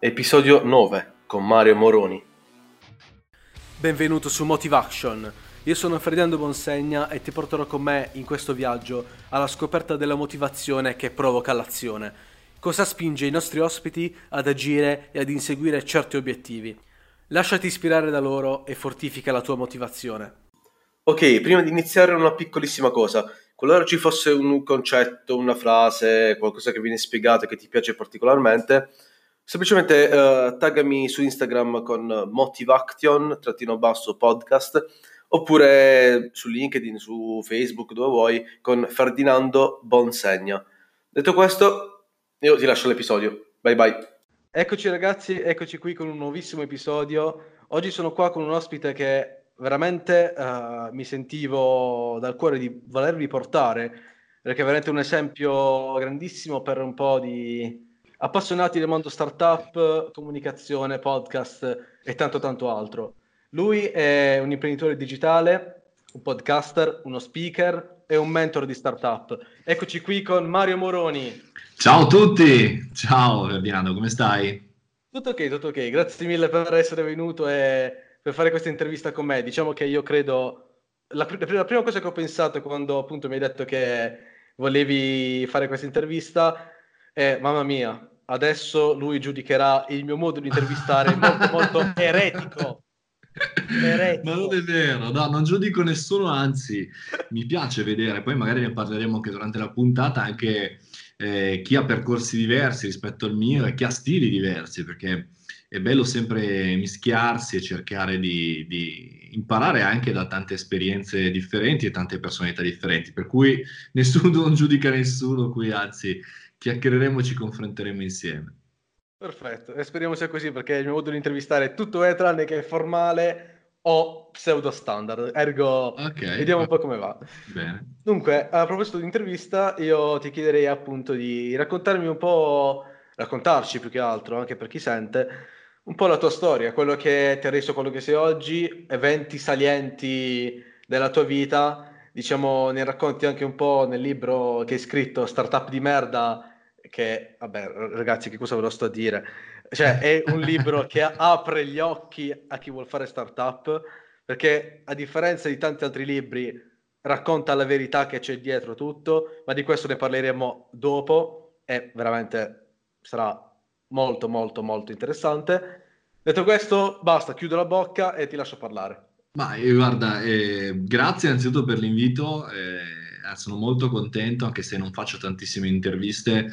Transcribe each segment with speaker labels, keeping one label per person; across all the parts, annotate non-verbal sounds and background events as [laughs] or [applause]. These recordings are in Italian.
Speaker 1: episodio 9 con Mario Moroni.
Speaker 2: Benvenuto su Motivation. Io sono Ferdinando Bonsegna e ti porterò con me in questo viaggio alla scoperta della motivazione che provoca l'azione. Cosa spinge i nostri ospiti ad agire e ad inseguire certi obiettivi? Lasciati ispirare da loro e fortifica la tua motivazione.
Speaker 1: Ok, prima di iniziare una piccolissima cosa. Qualora ci fosse un concetto, una frase, qualcosa che viene spiegato e che ti piace particolarmente, semplicemente uh, taggami su Instagram con motivaction, trattino basso podcast, oppure su LinkedIn, su Facebook, dove vuoi, con Ferdinando Bonsegna. Detto questo, io ti lascio l'episodio. Bye bye.
Speaker 2: Eccoci ragazzi, eccoci qui con un nuovissimo episodio. Oggi sono qua con un ospite che veramente uh, mi sentivo dal cuore di volervi portare, perché è veramente un esempio grandissimo per un po' di appassionati del mondo startup, comunicazione, podcast e tanto tanto altro. Lui è un imprenditore digitale, un podcaster, uno speaker e un mentor di startup. Eccoci qui con Mario Moroni.
Speaker 3: Ciao a tutti, ciao Ferdinando, come stai?
Speaker 2: Tutto ok, tutto ok, grazie mille per essere venuto e per fare questa intervista con me. Diciamo che io credo, la, pr- la prima cosa che ho pensato quando appunto mi hai detto che volevi fare questa intervista è, mamma mia, adesso lui giudicherà il mio modo di intervistare molto molto [laughs] eretico.
Speaker 3: eretico. Ma non è vero, no, non giudico nessuno, anzi mi piace vedere, poi magari ne parleremo anche durante la puntata, anche eh, chi ha percorsi diversi rispetto al mio e chi ha stili diversi, perché è bello sempre mischiarsi e cercare di, di, imparare anche da tante esperienze differenti e tante personalità differenti, per cui [laughs] nessuno non giudica nessuno qui, anzi chiacchiereremo e ci confronteremo insieme.
Speaker 2: Perfetto, e speriamo sia così perché il mio modo di intervistare tutto è tranne che formale o pseudo standard, ergo okay, vediamo un po' come va.
Speaker 3: Bene.
Speaker 2: Dunque, a proposito di intervista, io ti chiederei appunto di raccontarmi un po', raccontarci più che altro, anche per chi sente, un po' la tua storia, quello che ti ha reso quello che sei oggi, eventi salienti della tua vita diciamo, ne racconti anche un po' nel libro che hai scritto, Startup di merda, che, vabbè, ragazzi, che cosa ve lo sto a dire? Cioè, è un libro che [laughs] apre gli occhi a chi vuole fare startup, perché a differenza di tanti altri libri, racconta la verità che c'è dietro tutto, ma di questo ne parleremo dopo e veramente sarà molto, molto, molto interessante. Detto questo, basta, chiudo la bocca e ti lascio parlare.
Speaker 3: Ma guarda, eh, grazie innanzitutto per l'invito, eh, sono molto contento anche se non faccio tantissime interviste,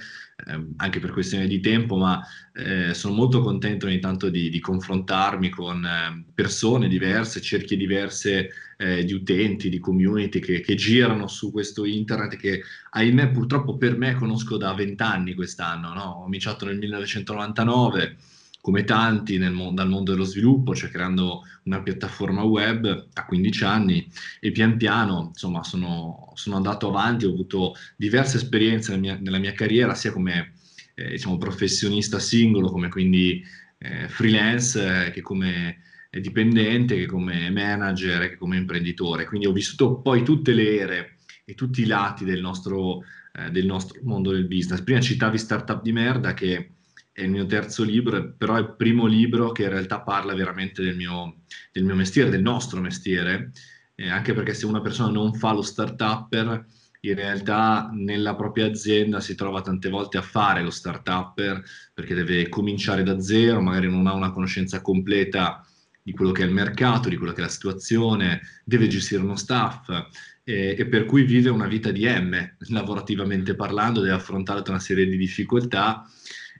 Speaker 3: eh, anche per questione di tempo, ma eh, sono molto contento ogni tanto di, di confrontarmi con eh, persone diverse, cerchie diverse di utenti, di community che, che, girano su questo internet che ahimè purtroppo per me conosco da vent'anni quest'anno, no? ho cominciato nel 1999 come tanti mo- dal mondo dello sviluppo, cioè creando una piattaforma web a 15 anni e pian piano insomma sono, sono andato avanti, ho avuto diverse esperienze nella mia, nella mia carriera, sia come eh, diciamo, professionista singolo, come quindi eh, freelance, eh, che come dipendente, che come manager, che come imprenditore. Quindi ho vissuto poi tutte le ere e tutti i lati del nostro, eh, del nostro mondo del business. Prima citavi Startup di merda che è il mio terzo libro, però è il primo libro che in realtà parla veramente del mio, del mio mestiere, del nostro mestiere, eh, anche perché se una persona non fa lo start-upper, in realtà nella propria azienda si trova tante volte a fare lo start-upper perché deve cominciare da zero, magari non ha una conoscenza completa di quello che è il mercato, di quello che è la situazione, deve gestire uno staff eh, e per cui vive una vita di M, lavorativamente parlando, deve affrontare tutta una serie di difficoltà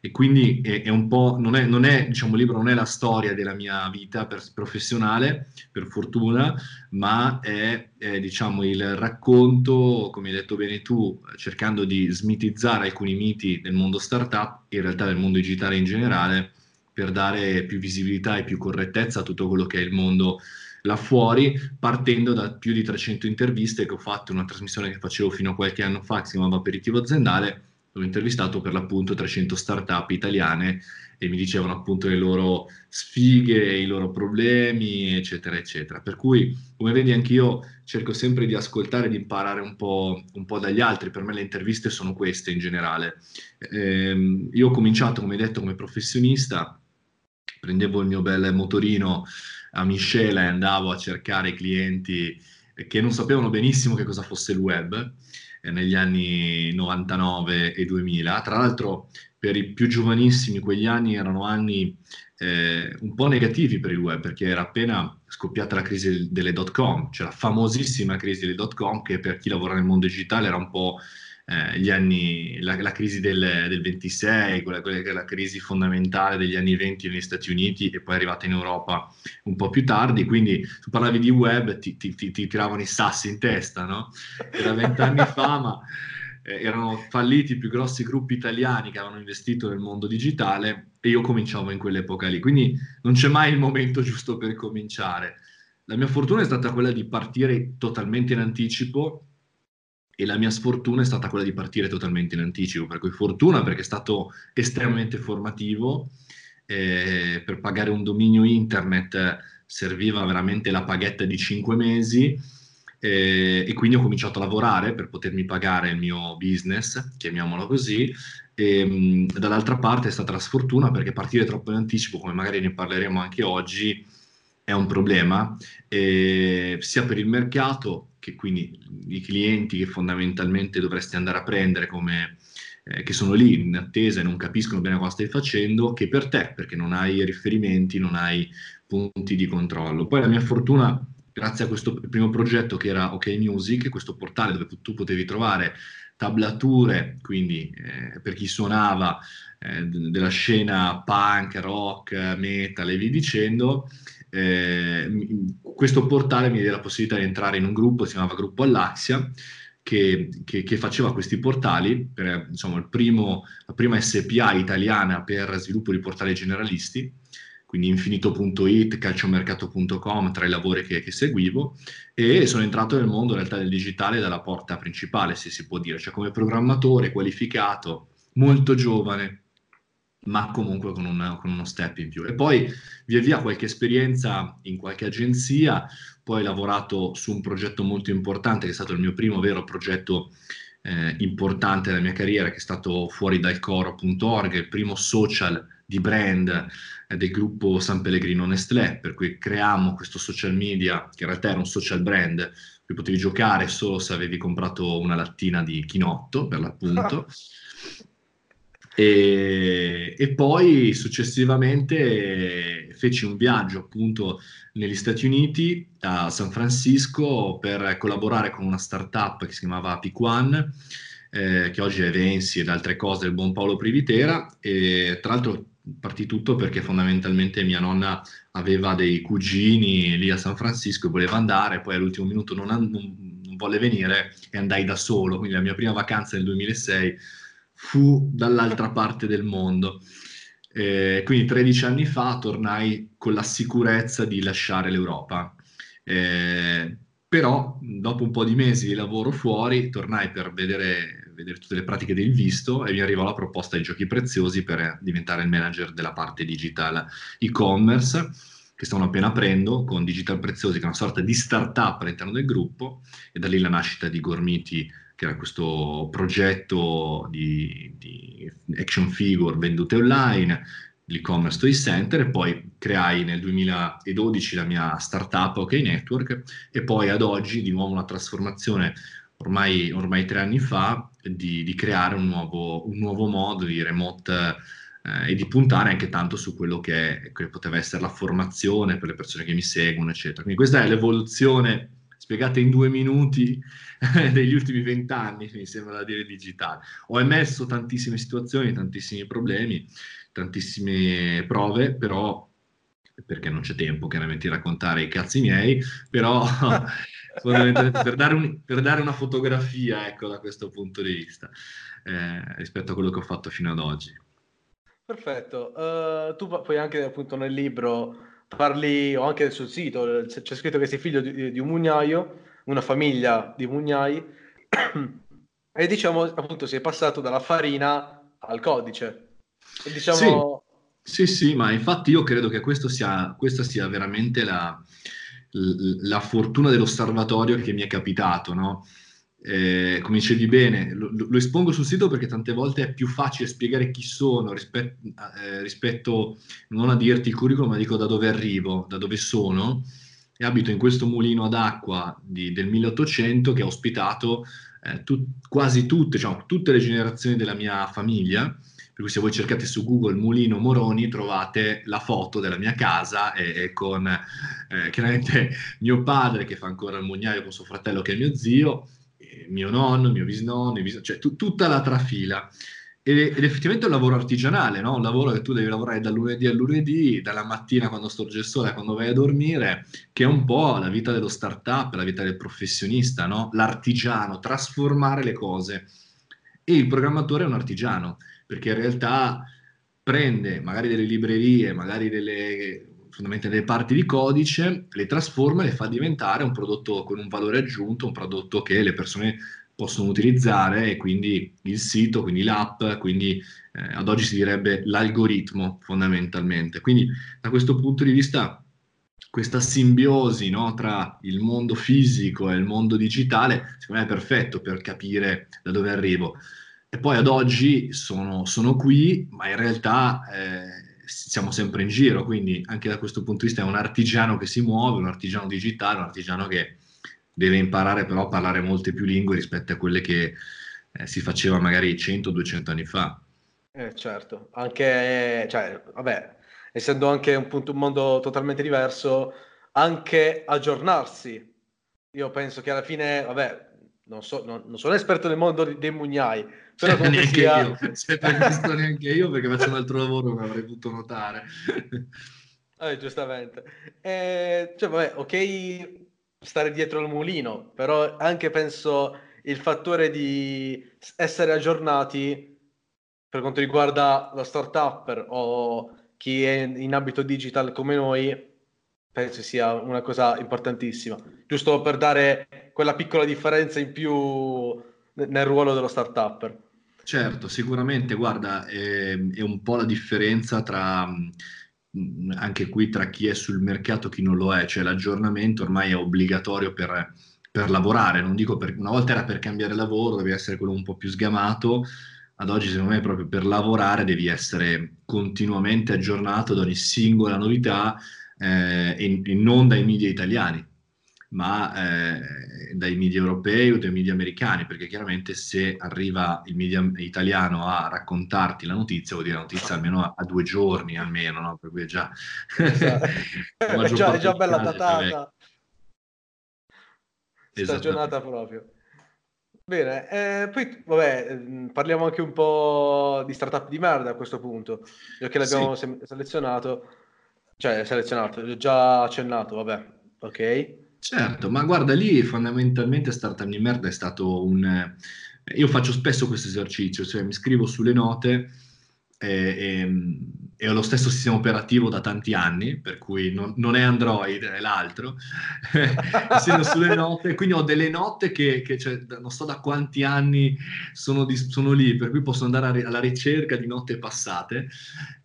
Speaker 3: e quindi è, è un po', non è, non è, diciamo, il libro non è la storia della mia vita per, professionale, per fortuna, ma è, è, diciamo, il racconto, come hai detto bene tu, cercando di smitizzare alcuni miti del mondo startup, in realtà del mondo digitale in generale, per dare più visibilità e più correttezza a tutto quello che è il mondo là fuori, partendo da più di 300 interviste che ho fatto in una trasmissione che facevo fino a qualche anno fa, che si chiamava Aperitivo Aziendale, ho intervistato per l'appunto 300 startup italiane e mi dicevano appunto le loro sfighe, i loro problemi, eccetera, eccetera. Per cui, come vedi, anch'io cerco sempre di ascoltare di imparare un po', un po', dagli altri. Per me le interviste sono queste in generale. Eh, io ho cominciato, come detto, come professionista, prendevo il mio bel motorino a miscela e andavo a cercare clienti che non sapevano benissimo che cosa fosse il web negli anni 99 e 2000. Tra l'altro per i più giovanissimi quegli anni erano anni eh, un po' negativi per il web perché era appena scoppiata la crisi delle dot com, cioè la famosissima crisi delle dot com che per chi lavora nel mondo digitale era un po' eh, gli anni, la, la crisi del, del 26, quella, quella, la crisi fondamentale degli anni 20 negli Stati Uniti e poi è arrivata in Europa un po' più tardi, quindi tu parlavi di web, ti, ti, ti, ti tiravano i sassi in testa, no? Era vent'anni [laughs] fa, ma eh, erano falliti i più grossi gruppi italiani che avevano investito nel mondo digitale e io cominciavo in quell'epoca lì, quindi non c'è mai il momento giusto per cominciare. La mia fortuna è stata quella di partire totalmente in anticipo e la mia sfortuna è stata quella di partire totalmente in anticipo, per cui fortuna perché è stato estremamente formativo, eh, per pagare un dominio internet serviva veramente la paghetta di 5 mesi eh, e quindi ho cominciato a lavorare per potermi pagare il mio business, chiamiamolo così, e mh, dall'altra parte è stata la sfortuna perché partire troppo in anticipo, come magari ne parleremo anche oggi, è un problema, eh, sia per il mercato che quindi i clienti che fondamentalmente dovresti andare a prendere come eh, che sono lì in attesa e non capiscono bene cosa stai facendo, che per te, perché non hai riferimenti, non hai punti di controllo. Poi la mia fortuna, grazie a questo primo progetto che era OK Music, questo portale dove tu potevi trovare tablature, quindi eh, per chi suonava eh, della scena punk, rock, metal e via dicendo, eh, questo portale mi diede la possibilità di entrare in un gruppo, si chiamava Gruppo Allaxia, che, che, che faceva questi portali, per, insomma, primo, la prima SPA italiana per sviluppo di portali generalisti, quindi infinito.it, calciomercato.com, tra i lavori che, che, seguivo, e sono entrato nel mondo in realtà del digitale dalla porta principale, se si può dire, cioè come programmatore qualificato, molto giovane, ma comunque con, un, con, uno step in più. E poi via via qualche esperienza in qualche agenzia, poi ho lavorato su un progetto molto importante che è stato il mio primo vero progetto eh, importante della mia carriera, che è stato fuori dal coro.org, il primo social di brand eh, del gruppo San Pellegrino Nestlé, per cui creiamo questo social media, che in realtà era un social brand, cui potevi giocare solo se avevi comprato una lattina di chinotto, per l'appunto. [laughs] E, e, poi successivamente feci un viaggio appunto negli Stati Uniti, a San Francisco, per collaborare con una startup che si chiamava Piquan, eh, che oggi è Vensi ed altre cose del buon Paolo Privitera. E tra l'altro partì tutto perché fondamentalmente mia nonna aveva dei cugini lì a San Francisco e voleva andare, poi all'ultimo minuto non, non, non volle venire e andai da solo. Quindi la mia prima vacanza nel 2006 fu dall'altra parte del mondo. Eh, quindi 13 anni fa tornai con la sicurezza di lasciare l'Europa. Eh, però dopo un po' di mesi di lavoro fuori tornai per vedere, vedere, tutte le pratiche del visto e mi arrivò la proposta di giochi preziosi per diventare il manager della parte digital e-commerce che stavano appena aprendo con Digital Preziosi, che è una sorta di startup all'interno del gruppo, e da lì la nascita di Gormiti che era questo progetto di, di action figure vendute online, l'e-commerce Toy Center e poi creai nel 2012 la mia startup OK Network e poi ad oggi di nuovo una trasformazione ormai, ormai tre anni fa di, di creare un nuovo, un nuovo, modo di remote eh, e di puntare anche tanto su quello che, che poteva essere la formazione per le persone che mi seguono eccetera. Quindi questa è l'evoluzione spiegate in due minuti [laughs] degli ultimi vent'anni, mi sembra da dire digitale. Ho emesso tantissime situazioni, tantissimi problemi, tantissime prove, però perché non c'è tempo chiaramente di raccontare i cazzi miei, però [laughs] per, dare un, per, dare una fotografia ecco, da questo punto di vista eh, rispetto a quello che ho fatto fino ad oggi.
Speaker 2: Perfetto, uh, tu poi anche appunto nel libro parli, o anche sul sito, c'è scritto che sei figlio di, di un mugnaio, una famiglia di mugnai, [clears throat] E diciamo, appunto, si è passato dalla farina al codice. E diciamo...
Speaker 3: Sì, sì, sì, ma infatti io credo che sia, questa sia veramente la, la fortuna dell'osservatorio che mi è capitato, no? Eh, come dicevi bene, lo, lo, espongo sul sito perché tante volte è più facile spiegare chi sono rispetto, eh, rispetto non a dirti il curriculum, ma dico da dove arrivo, da dove sono. E abito in questo mulino ad acqua di, del 1800 che ha ospitato eh, tu, quasi tutte, diciamo, tutte le generazioni della mia famiglia per cui se voi cercate su Google Mulino Moroni trovate la foto della mia casa e, e con eh, chiaramente [laughs] mio padre che fa ancora il mugnaio con suo fratello che è mio zio, mio nonno, mio bisnonno, bisnonno cioè t- tutta la trafila. Ed, ed effettivamente è un lavoro artigianale, no? un lavoro che tu devi lavorare dal lunedì al lunedì, dalla mattina quando storge il sole quando vai a dormire, che è un po' la vita dello startup, la vita del professionista, no? l'artigiano, trasformare le cose. E il programmatore è un artigiano perché in realtà prende magari delle librerie, magari delle, fondamentalmente delle parti di codice, le trasforma e le fa diventare un prodotto con un valore aggiunto, un prodotto che le persone possono utilizzare e quindi il sito, quindi l'app, quindi eh, ad oggi si direbbe l'algoritmo fondamentalmente. Quindi da questo punto di vista questa simbiosi no, tra il mondo fisico e il mondo digitale secondo me è perfetto per capire da dove arrivo. E poi ad oggi sono, sono qui, ma in realtà eh, siamo sempre in giro, quindi anche da questo punto di vista è un artigiano che si muove, un artigiano digitale, un artigiano che deve imparare però a parlare molte più lingue rispetto a quelle che eh, si faceva magari 100-200 anni fa.
Speaker 2: Eh, certo, anche, cioè, vabbè, essendo anche un, punto, un mondo totalmente diverso, anche aggiornarsi. Io penso che alla fine, vabbè, non, so, non, non sono esperto nel mondo dei mugnai, però [laughs]
Speaker 3: neanche sia... io, se per questo neanche io perché faccio un altro lavoro che avrei potuto notare. [laughs]
Speaker 2: Eh, giustamente. Eh, cioè, vabbè, ok stare dietro al mulino, però anche penso il fattore di essere aggiornati per quanto riguarda lo startup o chi è in abito digital come noi, penso sia una cosa importantissima, giusto per dare quella piccola differenza in più nel ruolo dello startup.
Speaker 3: Certo, sicuramente, guarda, è, è un po' la differenza tra anche qui tra chi è sul mercato e chi non lo è, cioè l'aggiornamento ormai è obbligatorio per, per lavorare, non dico per, una volta era per cambiare lavoro, devi essere quello un po' più sgamato, ad oggi secondo me proprio per lavorare devi essere continuamente aggiornato ad ogni singola novità eh, e, e, non dai media italiani, ma eh, dai media europei o dai media americani, perché chiaramente se arriva il media italiano a raccontarti la notizia, vuol dire la notizia almeno a, a due giorni, almeno, no? per cui è già...
Speaker 2: Esatto. [laughs] è, già, è già bella datata. Stagionata proprio. Bene, eh, poi vabbè, mm, parliamo anche un po' di startup di merda a questo punto, perché l'abbiamo sì. selezionato. Cioè, selezionato, già accennato, vabbè, ok.
Speaker 3: Certo, ma guarda, lì fondamentalmente Startup di merda è stato un... Io faccio spesso questo esercizio, cioè mi scrivo sulle note e, e, e, ho lo stesso sistema operativo da tanti anni, per cui non, non è Android, è l'altro, [laughs] essendo sulle note, quindi ho delle note che, che cioè, non so da quanti anni sono, di, sono, lì, per cui posso andare alla ricerca di note passate.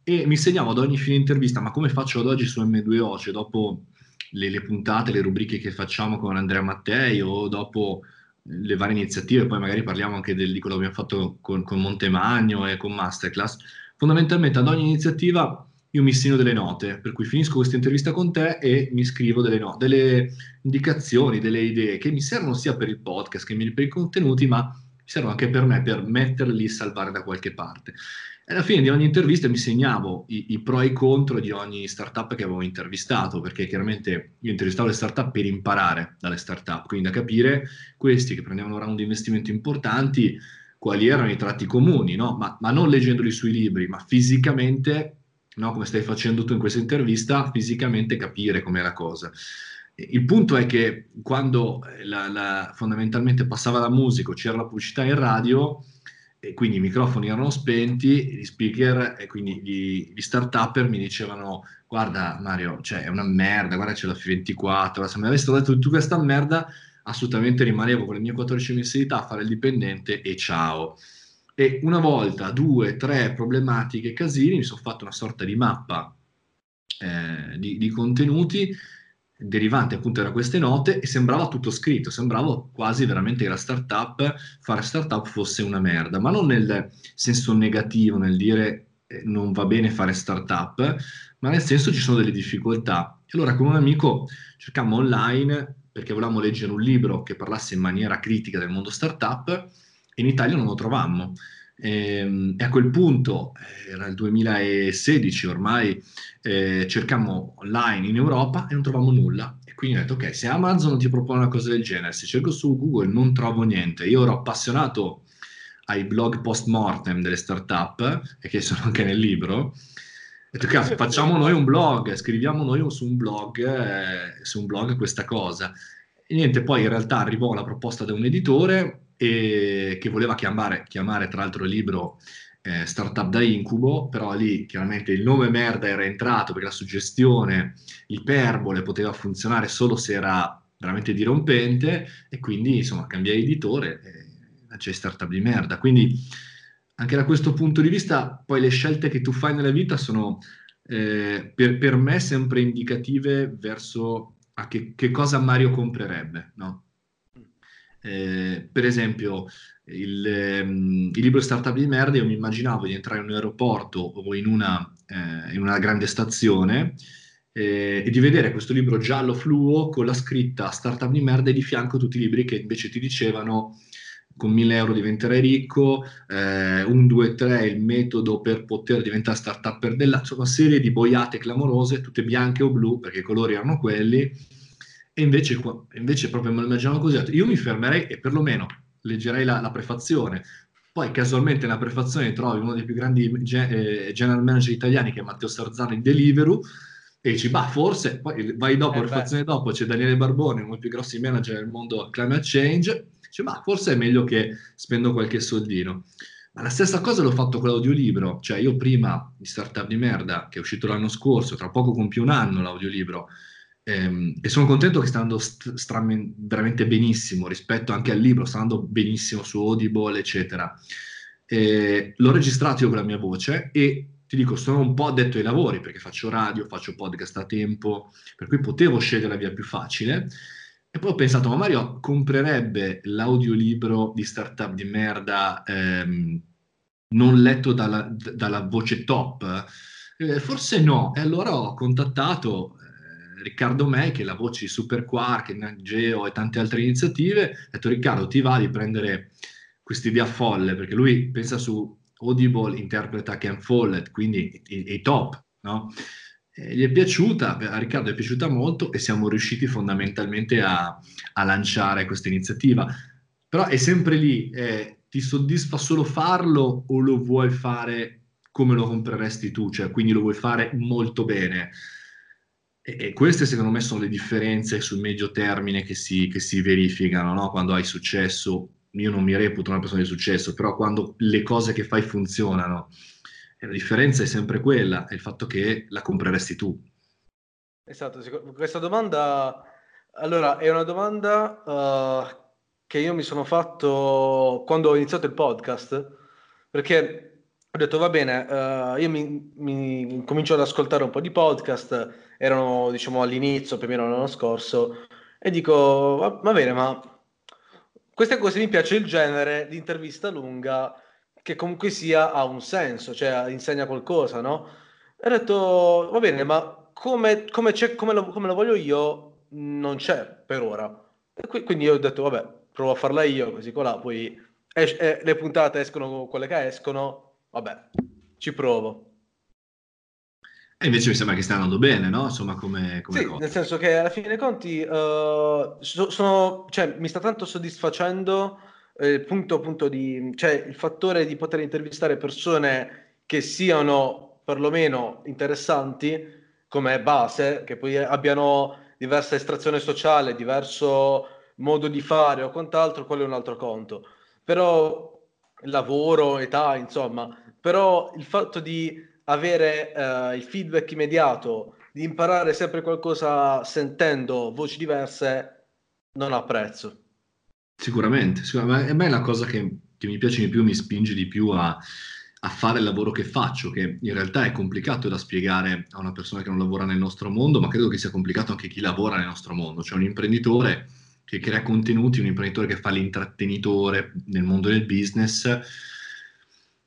Speaker 3: E mi segnavo ad ogni fine intervista, ma come faccio ad oggi su M2O, cioè dopo le, le puntate, le rubriche che facciamo con Andrea Mattei o dopo le varie iniziative, poi magari parliamo anche del, di quello che abbiamo fatto con, con Montemagno e con Masterclass, fondamentalmente ad ogni iniziativa io mi segno delle note, per cui finisco questa intervista con te e mi scrivo delle, no, delle indicazioni, delle idee che mi servono sia per il podcast che per i contenuti, ma mi servono anche per me, per metterli e salvare da qualche parte. Alla fine di ogni intervista mi segnavo i, i, pro e i contro di ogni startup che avevo intervistato, perché chiaramente io intervistavo le startup per imparare dalle startup, quindi da capire questi che prendevano round di investimento importanti, quali erano i tratti comuni, no? ma, ma, non leggendoli sui libri, ma fisicamente, no? come stai facendo tu in questa intervista, fisicamente capire com'è la cosa. Il punto è che quando la, la, fondamentalmente passava la musica c'era la pubblicità in radio, e quindi i microfoni erano spenti, gli speaker e quindi gli, gli start-upper mi dicevano guarda Mario, cioè è una merda, guarda c'è la F24, se mi avessero detto tu questa merda assolutamente rimanevo con le mie 14 mensilità a fare il dipendente e ciao. E una volta, due, tre problematiche, casini, mi sono fatto una sorta di mappa eh, di, di, contenuti derivante appunto da queste note e sembrava tutto scritto, sembrava quasi veramente che la startup, fare startup fosse una merda, ma non nel senso negativo, nel dire eh, non va bene fare startup, ma nel senso ci sono delle difficoltà. E allora con un amico cercammo online perché volevamo leggere un libro che parlasse in maniera critica del mondo startup e in Italia non lo trovammo. E, ehm, e a quel punto, eh, era il 2016 ormai, eh, cercammo online in Europa e non trovavamo nulla. E quindi ho detto, ok, se Amazon ti propone una cosa del genere, se cerco su Google non trovo niente. Io ero appassionato ai blog post mortem delle startup, e che sono anche nel libro, ho detto, cazzo, [laughs] facciamo noi un blog, scriviamo noi su un blog, eh, su un blog questa cosa. E niente, poi in realtà arrivò la proposta da un editore e, che voleva chiamare, chiamare tra l'altro il libro eh, Startup da Incubo, però lì chiaramente il nome merda era entrato perché la suggestione, iperbole poteva funzionare solo se era veramente dirompente e quindi insomma cambiai editore e c'è Startup di merda. Quindi anche da questo punto di vista poi le scelte che tu fai nella vita sono eh, per, per, me sempre indicative verso a che, che cosa Mario comprerebbe, no? Eh, per esempio, il, ehm, il, libro Startup di merda, io mi immaginavo di entrare in un aeroporto o in una, eh, in una grande stazione eh, e di vedere questo libro giallo fluo con la scritta Startup di merda e di fianco tutti i libri che invece ti dicevano con 1000 euro diventerai ricco, eh, un 2 3 il metodo per poter diventare startup per della, insomma, serie di boiate clamorose, tutte bianche o blu, perché i colori erano quelli, e invece, invece proprio me lo immaginavo così, io mi fermerei e perlomeno leggerei la, la prefazione. Poi casualmente nella prefazione trovi uno dei più grandi eh, general manager italiani che è Matteo Sarzano in Deliveroo e dici, bah, forse, poi vai dopo, eh prefazione dopo, c'è Daniele Barbone, uno dei più grossi manager del mondo climate change, dici, bah, forse è meglio che spendo qualche soldino. Ma la stessa cosa l'ho fatto con l'audiolibro, cioè io prima di Startup di merda, che è uscito l'anno scorso, tra poco compie un anno l'audiolibro, Ehm, e sono contento che sta andando st- stra- veramente benissimo rispetto anche al libro, sta andando benissimo su Audible, eccetera. Eh, l'ho registrato io con la mia voce e ti dico, sono un po' addetto ai lavori perché faccio radio, faccio podcast a tempo, per cui potevo scegliere la via più facile. E poi ho pensato, ma Mario comprerebbe l'audiolibro di startup di merda ehm, non letto dalla, d- dalla voce top? Eh, forse no. E allora ho contattato Riccardo May, che è la voce di Super Quark, Geo e tante altre iniziative, ha detto Riccardo ti va di prendere questa idea folle, perché lui pensa su Audible, interpreta Ken Follett, quindi i, top, no? E gli è piaciuta, a Riccardo è piaciuta molto e siamo riusciti fondamentalmente a, a lanciare questa iniziativa. Però è sempre lì, eh, ti soddisfa solo farlo o lo vuoi fare come lo compreresti tu, cioè quindi lo vuoi fare molto bene? E, e, queste secondo me sono le differenze sul medio termine che si, che si verificano no? quando hai successo. Io non mi reputo una persona di successo, però quando le cose che fai funzionano, la differenza è sempre quella, è il fatto che la compreresti tu.
Speaker 2: Esatto, questa domanda, allora, è una domanda uh, che io mi sono fatto quando ho iniziato il podcast, perché ho detto va bene, uh, io mi, mi comincio ad ascoltare un po' di podcast, erano diciamo all'inizio, più o meno l'anno scorso, e dico, va, va bene, ma queste cose mi piace il genere di intervista lunga che comunque sia ha un senso, cioè insegna qualcosa, no? E ho detto, va bene, ma come, come, come, lo, come lo, voglio io non c'è per ora. Qui, quindi ho detto, vabbè, provo a farla io, così colà, poi es- eh, le puntate escono quelle che escono, vabbè, ci provo.
Speaker 3: E invece mi sembra che stia andando bene, no? Insomma, come, come
Speaker 2: sì, cosa. nel senso che alla fine dei conti uh, sono, cioè, mi sta tanto soddisfacendo eh, il punto appunto di, cioè il fattore di poter intervistare persone che siano perlomeno interessanti come base, che poi abbiano diversa estrazione sociale, diverso modo di fare o quant'altro, quello è un altro conto. Però lavoro, età, insomma, però il fatto di avere uh, il feedback immediato, di imparare sempre qualcosa sentendo voci diverse, non ha prezzo.
Speaker 3: Sicuramente, sicuramente. a me è la cosa che, che, mi piace di più, mi spinge di più a, a, fare il lavoro che faccio, che in realtà è complicato da spiegare a una persona che non lavora nel nostro mondo, ma credo che sia complicato anche chi lavora nel nostro mondo, cioè un imprenditore che crea contenuti, un imprenditore che fa l'intrattenitore nel mondo del business,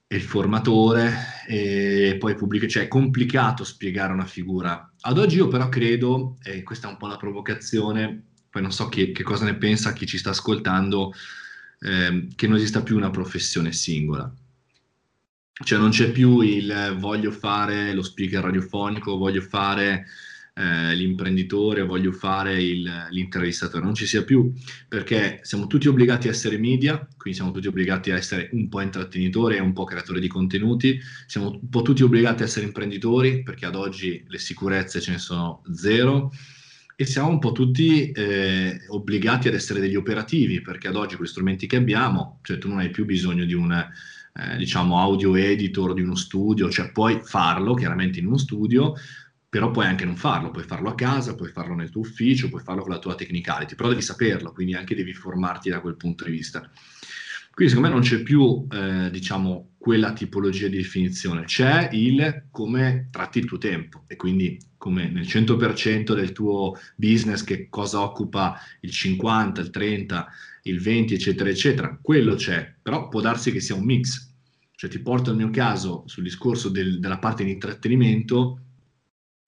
Speaker 3: il formatore e poi pubblica, cioè è complicato spiegare una figura. Ad oggi io però credo, e questa è un po' la provocazione, poi non so che, che cosa ne pensa chi ci sta ascoltando, eh, che non esista più una professione singola. Cioè non c'è più il voglio fare lo speaker radiofonico, voglio fare eh, l'imprenditore, voglio fare il, l'intervistatore, non ci sia più, perché siamo tutti obbligati a essere media, quindi siamo tutti obbligati a essere un po' intrattenitori e un po' creatori di contenuti, siamo un po' tutti obbligati a essere imprenditori, perché ad oggi le sicurezze ce ne sono zero, e siamo un po' tutti eh, obbligati ad essere degli operativi, perché ad oggi con gli strumenti che abbiamo, cioè tu non hai più bisogno di un eh, diciamo audio editor, di uno studio, cioè puoi farlo chiaramente in uno studio, però puoi anche non farlo, puoi farlo a casa, puoi farlo nel tuo ufficio, puoi farlo con la tua technicality, però devi saperlo, quindi anche devi formarti da quel punto di vista. Quindi secondo me non c'è più, eh, diciamo, quella tipologia di definizione, c'è il come tratti il tuo tempo e quindi come nel 100% del tuo business che cosa occupa il 50, il 30, il 20, eccetera, eccetera, quello c'è, però può darsi che sia un mix. Cioè ti porto al mio caso sul discorso del, della parte di intrattenimento,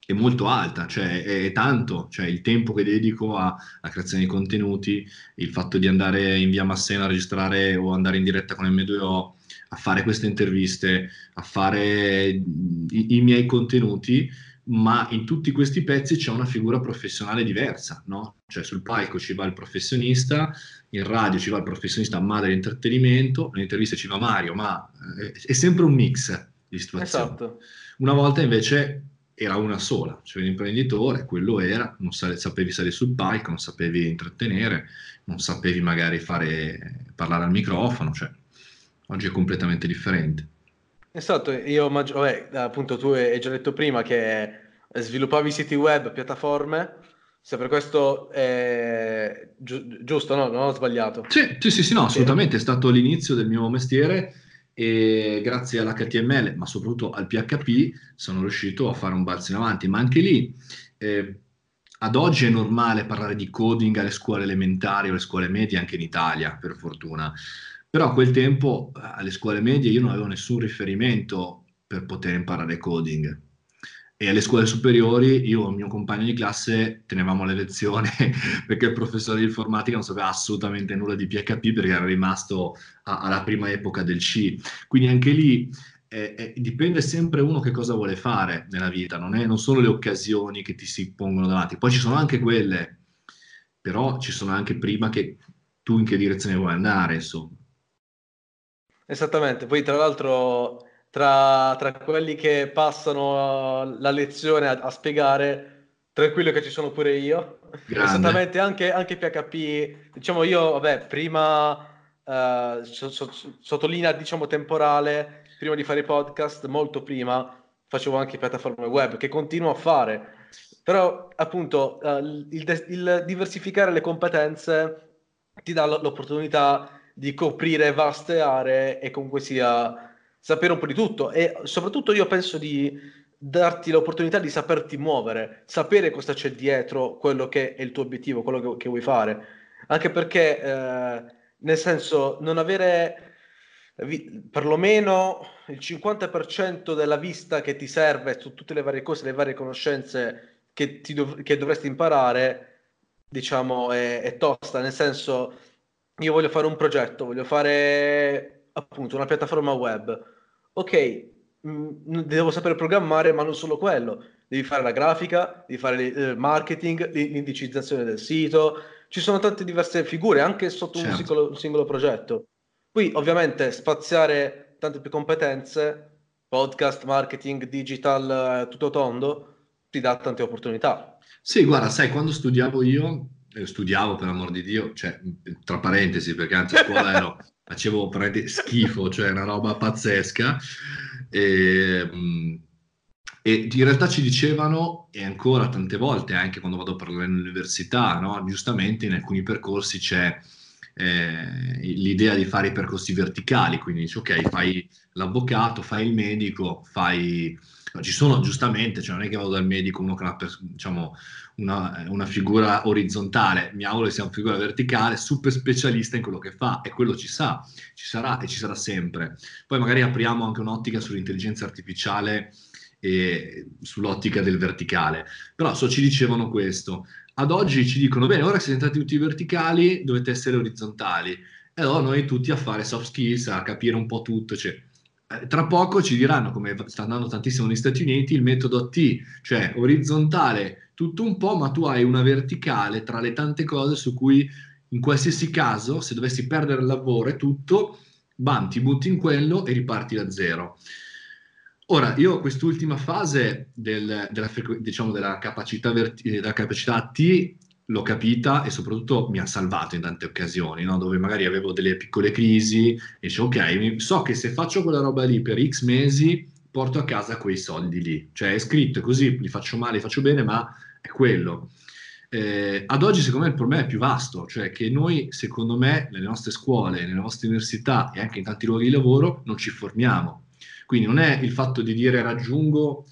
Speaker 3: è molto alta, cioè è, tanto, cioè il tempo che dedico alla creazione di contenuti, il fatto di andare in via Massena a registrare o andare in diretta con M2O, a fare queste interviste, a fare i, i miei contenuti, ma in tutti questi pezzi c'è una figura professionale diversa, no? Cioè sul palco ci va il professionista, in radio ci va il professionista ma dell'intrattenimento, nell'intervista ci va Mario, ma è, eh, è sempre un mix di situazioni. Esatto. Una volta invece era una sola, cioè l'imprenditore, quello era, non sapevi salire sul palco, non sapevi intrattenere, non sapevi magari fare, parlare al microfono, cioè oggi è completamente differente.
Speaker 2: Esatto, io vabbè, appunto tu hai già detto prima che sviluppavi siti web, piattaforme, se per questo è gi- giusto, no? Non ho sbagliato.
Speaker 3: Sì, sì, sì, sì no, assolutamente, è stato l'inizio del mio mestiere e grazie all'HTML, ma soprattutto al PHP, sono riuscito a fare un balzo in avanti. Ma anche lì, eh, ad oggi è normale parlare di coding alle scuole elementari o alle scuole medie, anche in Italia, per fortuna. Però a quel tempo, alle scuole medie, io non avevo nessun riferimento per poter imparare coding e alle scuole superiori io e il mio compagno di classe tenevamo le lezioni [laughs] perché il professore di informatica non sapeva assolutamente nulla di PHP perché era rimasto a, alla prima epoca del C. Quindi anche lì eh, eh, dipende sempre uno che cosa vuole fare nella vita, non, è, non sono le occasioni che ti si pongono davanti, poi ci sono anche quelle, però ci sono anche prima che tu in che direzione vuoi andare, insomma.
Speaker 2: Esattamente, poi tra l'altro tra, tra quelli che passano la lezione a, a, spiegare, tranquillo che ci sono pure io. Grande. Esattamente, anche, anche PHP, diciamo io, vabbè, prima eh, so, so, sottolinea, diciamo, temporale, prima di fare i podcast, molto prima, facevo anche piattaforme web, che continuo a fare. Però, appunto, uh, il, il, diversificare le competenze ti dà l'opportunità di coprire vaste aree e comunque sia sapere un po' di tutto e soprattutto io penso di darti l'opportunità di saperti muovere, sapere cosa c'è dietro quello che è il tuo obiettivo, quello che, che vuoi fare. Anche perché, eh, nel senso, non avere perlomeno il 50% della vista che ti serve su tutte le varie cose, le varie conoscenze che, dov- che dovresti imparare, diciamo, è, è tosta. Nel senso, io voglio fare un progetto, voglio fare appunto una piattaforma web ok, mh, mm, devo sapere programmare, ma non solo quello. Devi fare la grafica, devi fare il eh, marketing, l'indicizzazione del sito. Ci sono tante diverse figure, anche sotto certo. un, singolo, un singolo progetto. Qui, ovviamente, spaziare tante più competenze, podcast, marketing, digital, eh, tutto tondo, ti dà tante opportunità.
Speaker 3: Sì, guarda, sai, quando studiavo io, eh, studiavo per amor di Dio, cioè, tra parentesi, perché anzi a scuola ero facevo schifo, cioè una roba pazzesca. E, mh, E in realtà ci dicevano, e ancora tante volte, anche quando vado a parlare all'università, no? giustamente in alcuni percorsi c'è eh, l'idea di fare i percorsi verticali, quindi dici ok, fai l'avvocato, fai il medico, fai... ci sono giustamente, cioè non è che vado dal medico uno che ha diciamo, una, una, figura orizzontale, mi auguro che sia una figura verticale, super specialista in quello che fa e quello ci sa, ci sarà e ci sarà sempre. Poi magari apriamo anche un'ottica sull'intelligenza artificiale e sull'ottica del verticale. Però so ci dicevano questo. Ad oggi ci dicono, bene, ora che siete diventati tutti verticali, dovete essere orizzontali. E allora noi tutti a fare soft skills, a capire un po' tutto. Cioè, tra poco ci diranno, come sta andando tantissimo negli Stati Uniti, il metodo T, cioè orizzontale tutto un po', ma tu hai una verticale tra le tante cose su cui in qualsiasi caso, se dovessi perdere il lavoro e tutto, bam, ti butti in quello e riparti da zero. Ora, io quest'ultima fase del, della, diciamo, della, capacità verti- della capacità T l'ho capita e soprattutto mi ha salvato in tante occasioni, no? dove magari avevo delle piccole crisi e dicevo, ok, so che se faccio quella roba lì per X mesi porto a casa quei soldi lì. Cioè è scritto così, li faccio male, li faccio bene, ma è quello. Eh, ad oggi secondo me il problema è più vasto, cioè che noi secondo me nelle nostre scuole, nelle nostre università e anche in tanti luoghi di lavoro non ci formiamo quindi non è il fatto di dire raggiungo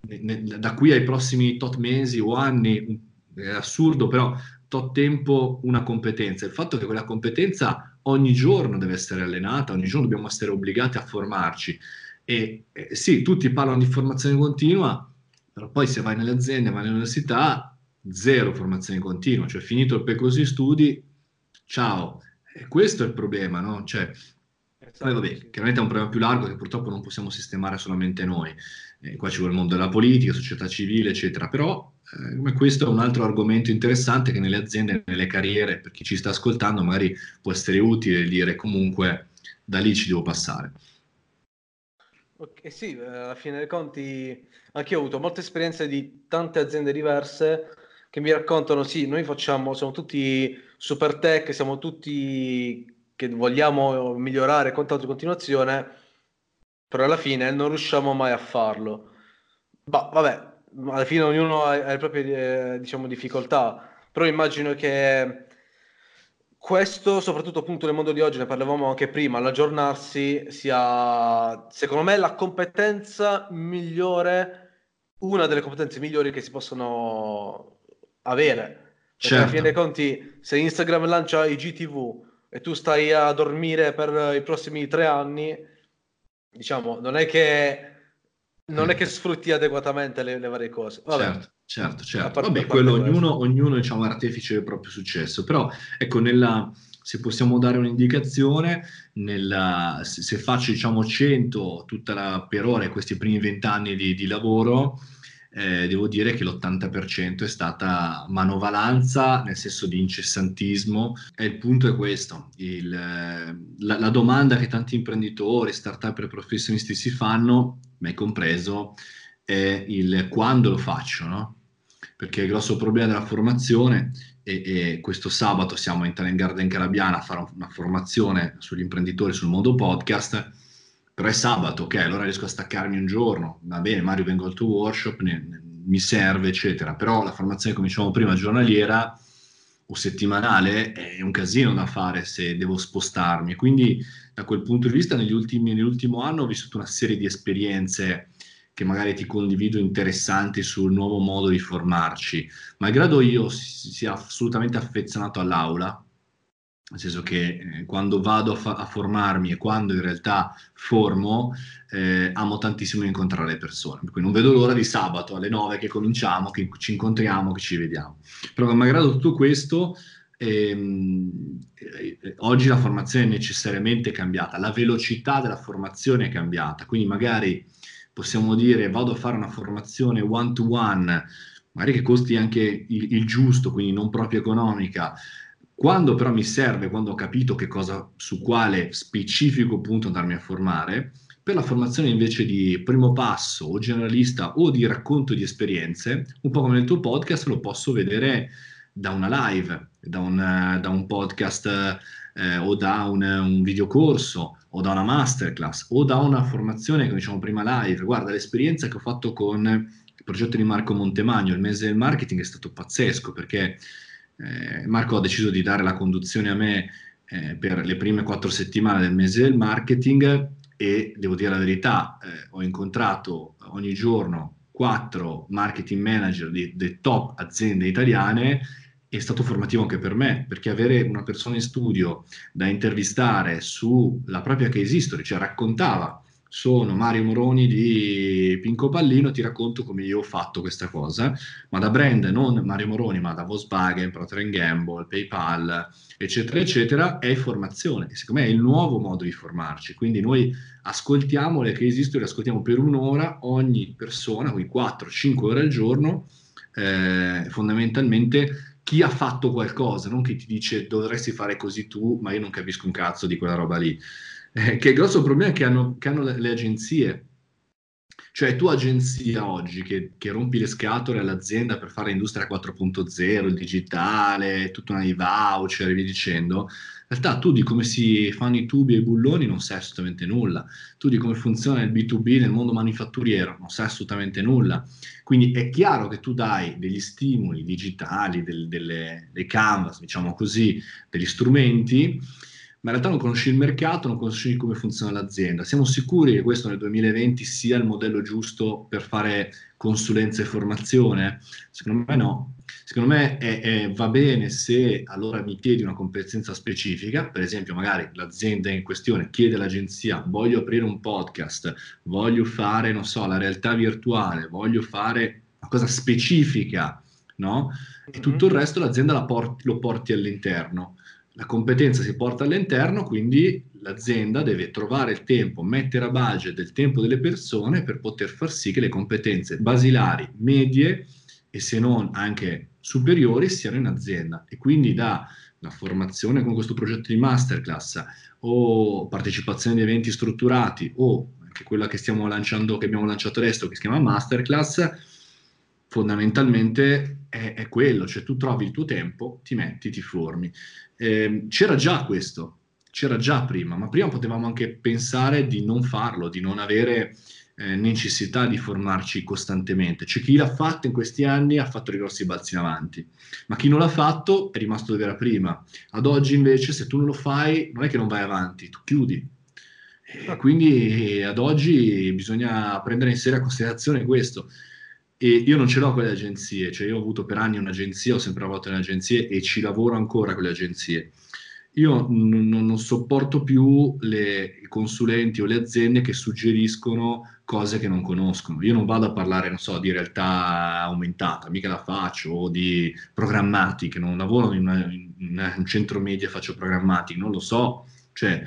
Speaker 3: da qui ai prossimi tot mesi o anni, è assurdo, però tot tempo una competenza. Il fatto che quella competenza ogni giorno deve essere allenata, ogni giorno dobbiamo essere obbligati a formarci. E eh, sì, tutti parlano di formazione continua, però poi se vai nelle aziende, vai all'università, zero formazione continua, cioè finito il percorso di studi, ciao. E questo è il problema, no? Cioè, poi vabbè, chiaramente è un problema più largo che purtroppo non possiamo sistemare solamente noi. Eh, qua ci vuole il mondo della politica, società civile, eccetera. Però eh, questo è un altro argomento interessante che nelle aziende, nelle carriere, per chi ci sta ascoltando, magari può essere utile dire comunque da lì ci devo passare.
Speaker 2: Ok, sì, eh, alla fine dei conti anche io ho avuto molte esperienze di tante aziende diverse che mi raccontano, sì, noi facciamo, siamo tutti super tech, siamo tutti che vogliamo migliorare quant'altro in continuazione, però alla fine non riusciamo mai a farlo. Bah, vabbè, alla fine ognuno ha, ha le proprie eh, diciamo, difficoltà, però immagino che questo, soprattutto appunto nel mondo di oggi, ne parlavamo anche prima, l'aggiornarsi sia, secondo me, la competenza migliore, una delle competenze migliori che si possono avere. Perché certo. alla fine dei conti, se Instagram lancia i GTV e tu stai a dormire per i prossimi tre anni, diciamo, non è che, non è che sfrutti adeguatamente le, le varie cose.
Speaker 3: Vabbè. Certo, certo, certo. Vabbè, quello ognuno, ognuno diciamo, artefice del proprio successo, però ecco, nella, se possiamo dare un'indicazione, nella, se, se, faccio diciamo 100 tutta la, per ora questi primi vent'anni di, di lavoro, eh, devo dire che l'80% è stata manovalanza, nel senso di incessantismo, e il punto è questo, il, la, la, domanda che tanti imprenditori, start-up e professionisti si fanno, me compreso, è il quando lo faccio, no? Perché il grosso problema della formazione, e, e questo sabato siamo in Talent Garden Carabiana a fare una formazione sugli imprenditori sul mondo podcast, però è sabato, ok, allora riesco a staccarmi un giorno, va bene, Mario vengo al tuo workshop, ne, ne, mi serve, eccetera, però la formazione, come dicevamo prima, giornaliera o settimanale è un casino da fare se devo spostarmi, quindi da quel punto di vista negli ultimi, nell'ultimo anno ho vissuto una serie di esperienze che magari ti condivido interessanti sul nuovo modo di formarci, malgrado io sia assolutamente affezionato all'aula, nel senso che eh, quando vado a, fa- a, formarmi e quando in realtà formo, eh, amo tantissimo incontrare le persone, per cui non vedo l'ora di sabato alle 9 che cominciamo, che ci incontriamo, che ci vediamo. Però malgrado tutto questo, ehm, eh, oggi la formazione è necessariamente cambiata, la velocità della formazione è cambiata, quindi magari possiamo dire vado a fare una formazione one to one, magari che costi anche il, il giusto, quindi non proprio economica, quando però mi serve, quando ho capito che cosa, su quale specifico punto andarmi a formare, per la formazione invece di primo passo o generalista o di racconto di esperienze, un po' come nel tuo podcast, lo posso vedere da una live, da un, da un podcast eh, o da un, un videocorso o da una masterclass o da una formazione, come diciamo prima live. Guarda, l'esperienza che ho fatto con il progetto di Marco Montemagno, il mese del marketing, è stato pazzesco perché eh, Marco ha deciso di dare la conduzione a me eh, per le prime quattro settimane del mese del marketing e devo dire la verità, eh, ho incontrato ogni giorno quattro marketing manager di top aziende italiane. È stato formativo anche per me, perché avere una persona in studio da intervistare sulla propria case history, cioè raccontava sono Mario Moroni di Pinco Pallino, ti racconto come io ho fatto questa cosa, ma da brand non Mario Moroni, ma da Volkswagen, Procter Gamble, PayPal, eccetera, eccetera, è formazione. E secondo me è il nuovo modo di formarci. Quindi noi ascoltiamo le case history, le ascoltiamo per un'ora ogni persona, quindi 4-5 ore al giorno, eh, fondamentalmente chi ha fatto qualcosa, non chi ti dice dovresti fare così tu, ma io non capisco un cazzo di quella roba lì. Eh, che il grosso problema che hanno, che hanno le, le, agenzie. Cioè tu agenzia oggi che, che, rompi le scatole all'azienda per fare industria 4.0, il digitale, tutta una di voucher e via dicendo, in realtà tu di come si fanno i tubi e i bulloni non sai assolutamente nulla, tu di come funziona il B2B nel mondo manifatturiero non sai assolutamente nulla. Quindi è chiaro che tu dai degli stimoli digitali, del, delle, dei canvas, diciamo così, degli strumenti ma in realtà non conosci il mercato, non conosci come funziona l'azienda. Siamo sicuri che questo nel 2020 sia il modello giusto per fare consulenza e formazione? Secondo me no. Secondo me è, è, va bene se allora mi chiedi una competenza specifica, per esempio magari l'azienda in questione chiede all'agenzia voglio aprire un podcast, voglio fare, non so, la realtà virtuale, voglio fare una cosa specifica, no? E tutto il resto l'azienda porti, lo porti all'interno la competenza si porta all'interno, quindi l'azienda deve trovare il tempo, mettere a budget del tempo delle persone per poter far sì che le competenze basilari, medie e se non anche superiori siano in azienda. E quindi da la formazione con questo progetto di masterclass o partecipazione di eventi strutturati o anche quella che stiamo lanciando, che abbiamo lanciato adesso, che si chiama masterclass, fondamentalmente è, è, quello, cioè tu trovi il tuo tempo, ti metti, ti formi. Eh, c'era già questo, c'era già prima, ma prima potevamo anche pensare di non farlo, di non avere eh, necessità di formarci costantemente. C'è chi l'ha fatto in questi anni ha fatto dei grossi balzi in avanti, ma chi non l'ha fatto è rimasto dove era prima. Ad oggi invece se tu non lo fai non è che non vai avanti, tu chiudi. E quindi ad oggi bisogna prendere in seria considerazione questo. E io non ce l'ho con le agenzie, cioè io ho avuto per anni un'agenzia, ho sempre lavorato in agenzie e ci lavoro ancora con le agenzie. Io n- non sopporto più le, i consulenti o le aziende che suggeriscono cose che non conoscono. Io non vado a parlare, non so, di realtà aumentata, mica la faccio, o di programmatiche, non lavoro in, una, in un centro media e faccio programmatiche, non lo so. Cioè,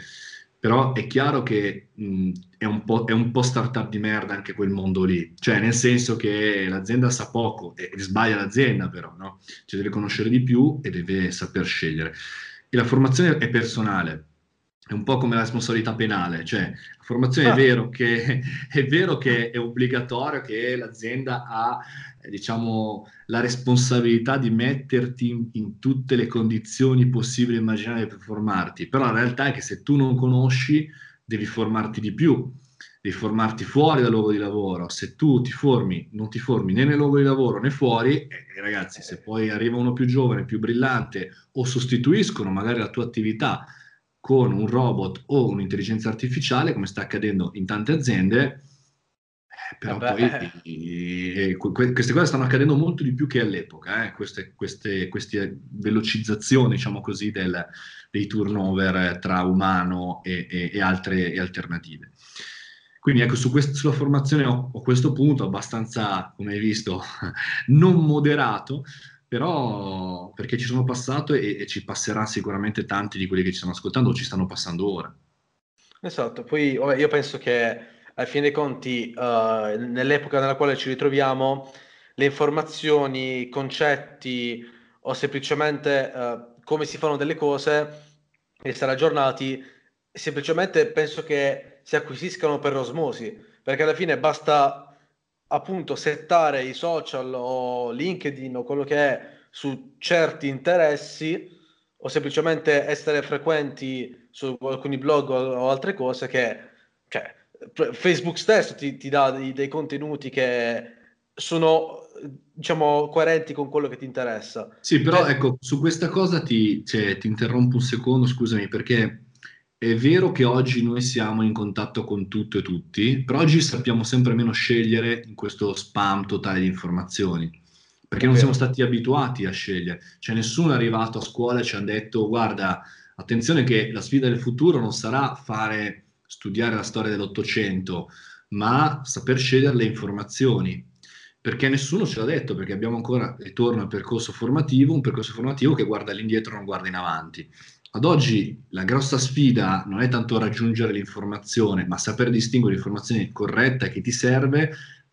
Speaker 3: però è chiaro che mh, è, un è, un po', startup di merda anche quel mondo lì, cioè nel senso che l'azienda sa poco e, e sbaglia l'azienda però, no? Cioè deve conoscere di più e deve saper scegliere. E la formazione è personale, è un po' come la responsabilità penale, cioè la formazione ah. è, vero che, [laughs] è vero che è obbligatorio, che l'azienda ha diciamo, la responsabilità di metterti in, in, tutte le condizioni possibili e immaginabili per formarti, però la realtà è che se tu non conosci devi formarti di più, devi formarti fuori dal luogo di lavoro, se tu ti formi, non ti formi né nel luogo di lavoro né fuori, eh, ragazzi, se poi arriva uno più giovane, più brillante o sostituiscono magari la tua attività con un robot o un'intelligenza artificiale, come sta accadendo in tante aziende, eh, però Vabbè. poi eh, queste cose stanno accadendo molto di più che all'epoca, eh? queste, queste, queste, velocizzazioni, diciamo così, del, dei turnover tra umano e, e, e altre e alternative. Quindi ecco, su quest- sulla formazione ho, ho questo punto abbastanza, come hai visto, [laughs] non moderato, però perché ci sono passato e, e, ci passerà sicuramente tanti di quelli che ci stanno ascoltando o ci stanno passando ora.
Speaker 2: Esatto, poi vabbè, io penso che alla fine dei conti, uh, nell'epoca nella quale ci ritroviamo, le informazioni, i concetti o semplicemente uh, come si fanno delle cose, essere aggiornati, semplicemente penso che si acquisiscano per osmosi, perché alla fine basta appunto settare i social o LinkedIn o quello che è su certi interessi o semplicemente essere frequenti su alcuni blog o, altre cose che cioè, Facebook stesso ti, ti dà dei, dei, contenuti che sono diciamo coerenti con quello che ti interessa.
Speaker 3: Sì, però eh, ecco, su questa cosa ti, cioè, ti interrompo un secondo, scusami, perché è vero che oggi noi siamo in contatto con tutto e tutti, però oggi sappiamo sempre meno scegliere in questo spam totale di informazioni, perché non siamo stati abituati a scegliere. Cioè nessuno è arrivato a scuola e ci ha detto guarda, attenzione che la sfida del futuro non sarà fare studiare la storia dell'Ottocento, ma saper scegliere le informazioni. Perché nessuno ce l'ha detto, perché abbiamo ancora, ritorno al percorso formativo, un percorso formativo che guarda all'indietro e non guarda in avanti. Ad oggi la grossa sfida non è tanto raggiungere l'informazione, ma saper distinguere l'informazione corretta che ti serve,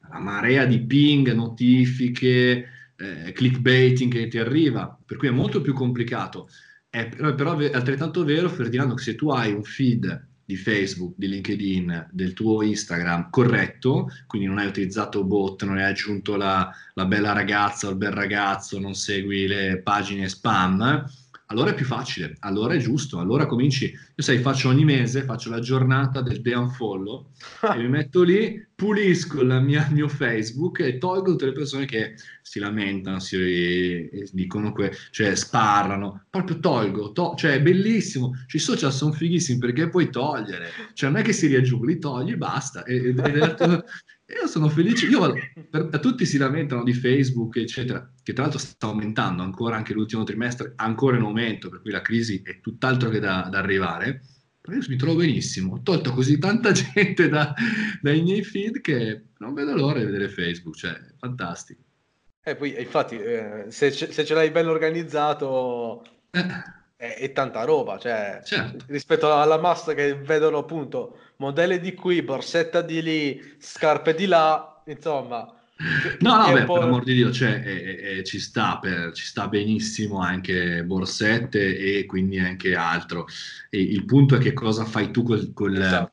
Speaker 3: la marea di ping, notifiche, eh, clickbaiting che ti arriva, per cui è molto più complicato. È però è altrettanto vero, Ferdinando, che se tu hai un feed di Facebook, di LinkedIn, del tuo Instagram corretto, quindi non hai utilizzato bot, non hai aggiunto la, la bella ragazza o il bel ragazzo, non segui le pagine spam, allora è più facile, allora è giusto, allora cominci, io sai, faccio ogni mese, faccio la giornata del day unfollow e mi metto lì, pulisco il mio Facebook e tolgo tutte le persone che si lamentano, si dicono, que- cioè sparano, proprio tolgo, to- cioè è bellissimo, cioè, i social sono fighissimi perché puoi togliere, cioè non è che si riaggiungi, li togli e basta, e, ed è io sono felice, io per, tutti si lamentano di Facebook, eccetera, che tra l'altro sta aumentando ancora anche l'ultimo trimestre, ancora in aumento, per cui la crisi è tutt'altro che da, da arrivare. Però io mi trovo benissimo, ho tolto così tanta [laughs] gente da, dai miei feed che non vedo l'ora di vedere Facebook, cioè fantastico.
Speaker 2: E poi infatti eh, se, se, ce l'hai bello organizzato eh. È, è, tanta roba, cioè certo. rispetto alla massa che vedono appunto modelli di qui, borsetta di lì, scarpe di là, insomma.
Speaker 3: No, no, beh, per amor di Dio, cioè, eh, eh, ci, sta per, ci sta benissimo anche borsette e quindi anche altro. E il punto è che cosa fai tu col, col, esatto.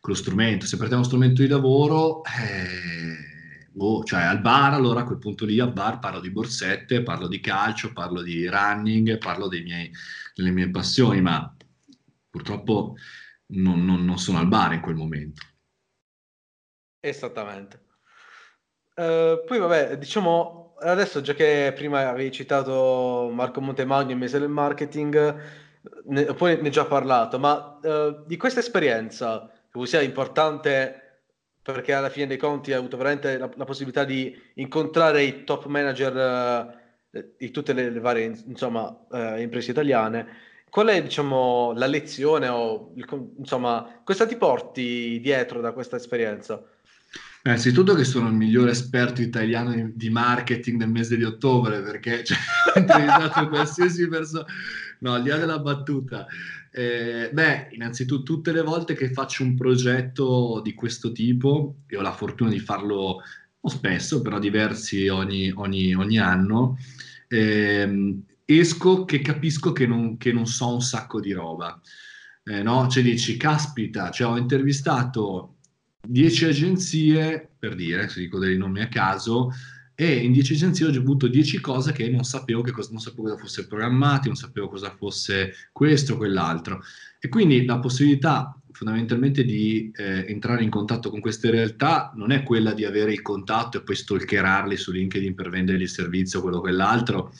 Speaker 3: con lo strumento. Se per te è uno strumento di lavoro, eh, boh, cioè al bar, allora a quel punto lì al bar parlo di borsette, parlo di calcio, parlo di running, parlo miei, delle mie passioni, ma purtroppo non, non, non sono al bar in quel momento.
Speaker 2: Esattamente. Uh, poi vabbè, diciamo, adesso già che prima avevi citato Marco Montemagno e Mese del Marketing, ne, poi ne ho già parlato, ma uh, di questa esperienza, che sia importante perché alla fine dei conti hai avuto veramente la, la possibilità di incontrare i top manager uh, di tutte le, le varie insomma, imprese italiane, Qual è, diciamo, la lezione o, insomma, cosa ti porti dietro da questa esperienza?
Speaker 3: Innanzitutto che sono il migliore esperto italiano di marketing del mese di ottobre, perché [laughs] cioè, ho intervistato qualsiasi persona. No, al di là della battuta. Eh, beh, innanzitutto tutte le volte che faccio un progetto di questo tipo, e ho la fortuna di farlo spesso, però diversi ogni, ogni, ogni anno, eh, esco che capisco che non, che non so un sacco di roba. Eh, no? Cioè dici, caspita, cioè ho intervistato 10 agenzie, per dire, se dico dei nomi a caso, e in 10 agenzie ho avuto 10 cose che non sapevo, che cosa, non sapevo cosa fosse programmati, non sapevo cosa fosse questo o quell'altro. E quindi la possibilità fondamentalmente di eh, entrare in contatto con queste realtà non è quella di avere il contatto e poi stalkerarli su LinkedIn per vendergli il servizio, quello o quell'altro,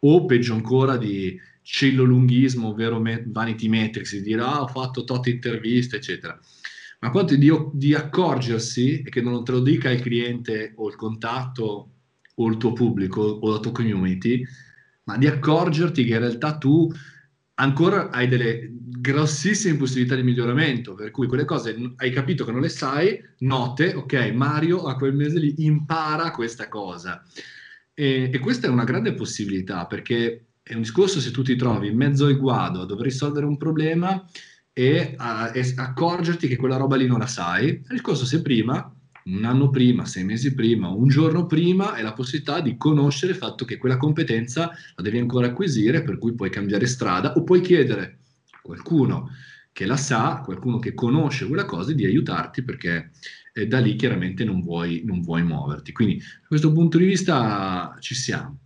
Speaker 3: o peggio ancora di cellolunghismo, ovvero me- vanity metrics, di dire ah ho fatto tot interviste, eccetera. Ma quanto di, di accorgersi, e che non te lo dica il cliente o il contatto o il tuo pubblico o la tua community, ma di accorgerti che in realtà tu ancora hai delle grossissime possibilità di miglioramento, per cui quelle cose hai capito che non le sai, note, ok, Mario a quel mese lì impara questa cosa. E, e, questa è una grande possibilità perché è un discorso se tu ti trovi in mezzo al guado a dover risolvere un problema e, a, e accorgerti che quella roba lì non la sai. Il discorso se prima, un anno prima, sei mesi prima, un giorno prima, è la possibilità di conoscere il fatto che quella competenza la devi ancora acquisire, per cui puoi cambiare strada o puoi chiedere a qualcuno che la sa, qualcuno che conosce quella cosa, di aiutarti perché e da lì chiaramente non vuoi, non vuoi muoverti. Quindi da questo punto di vista ci siamo.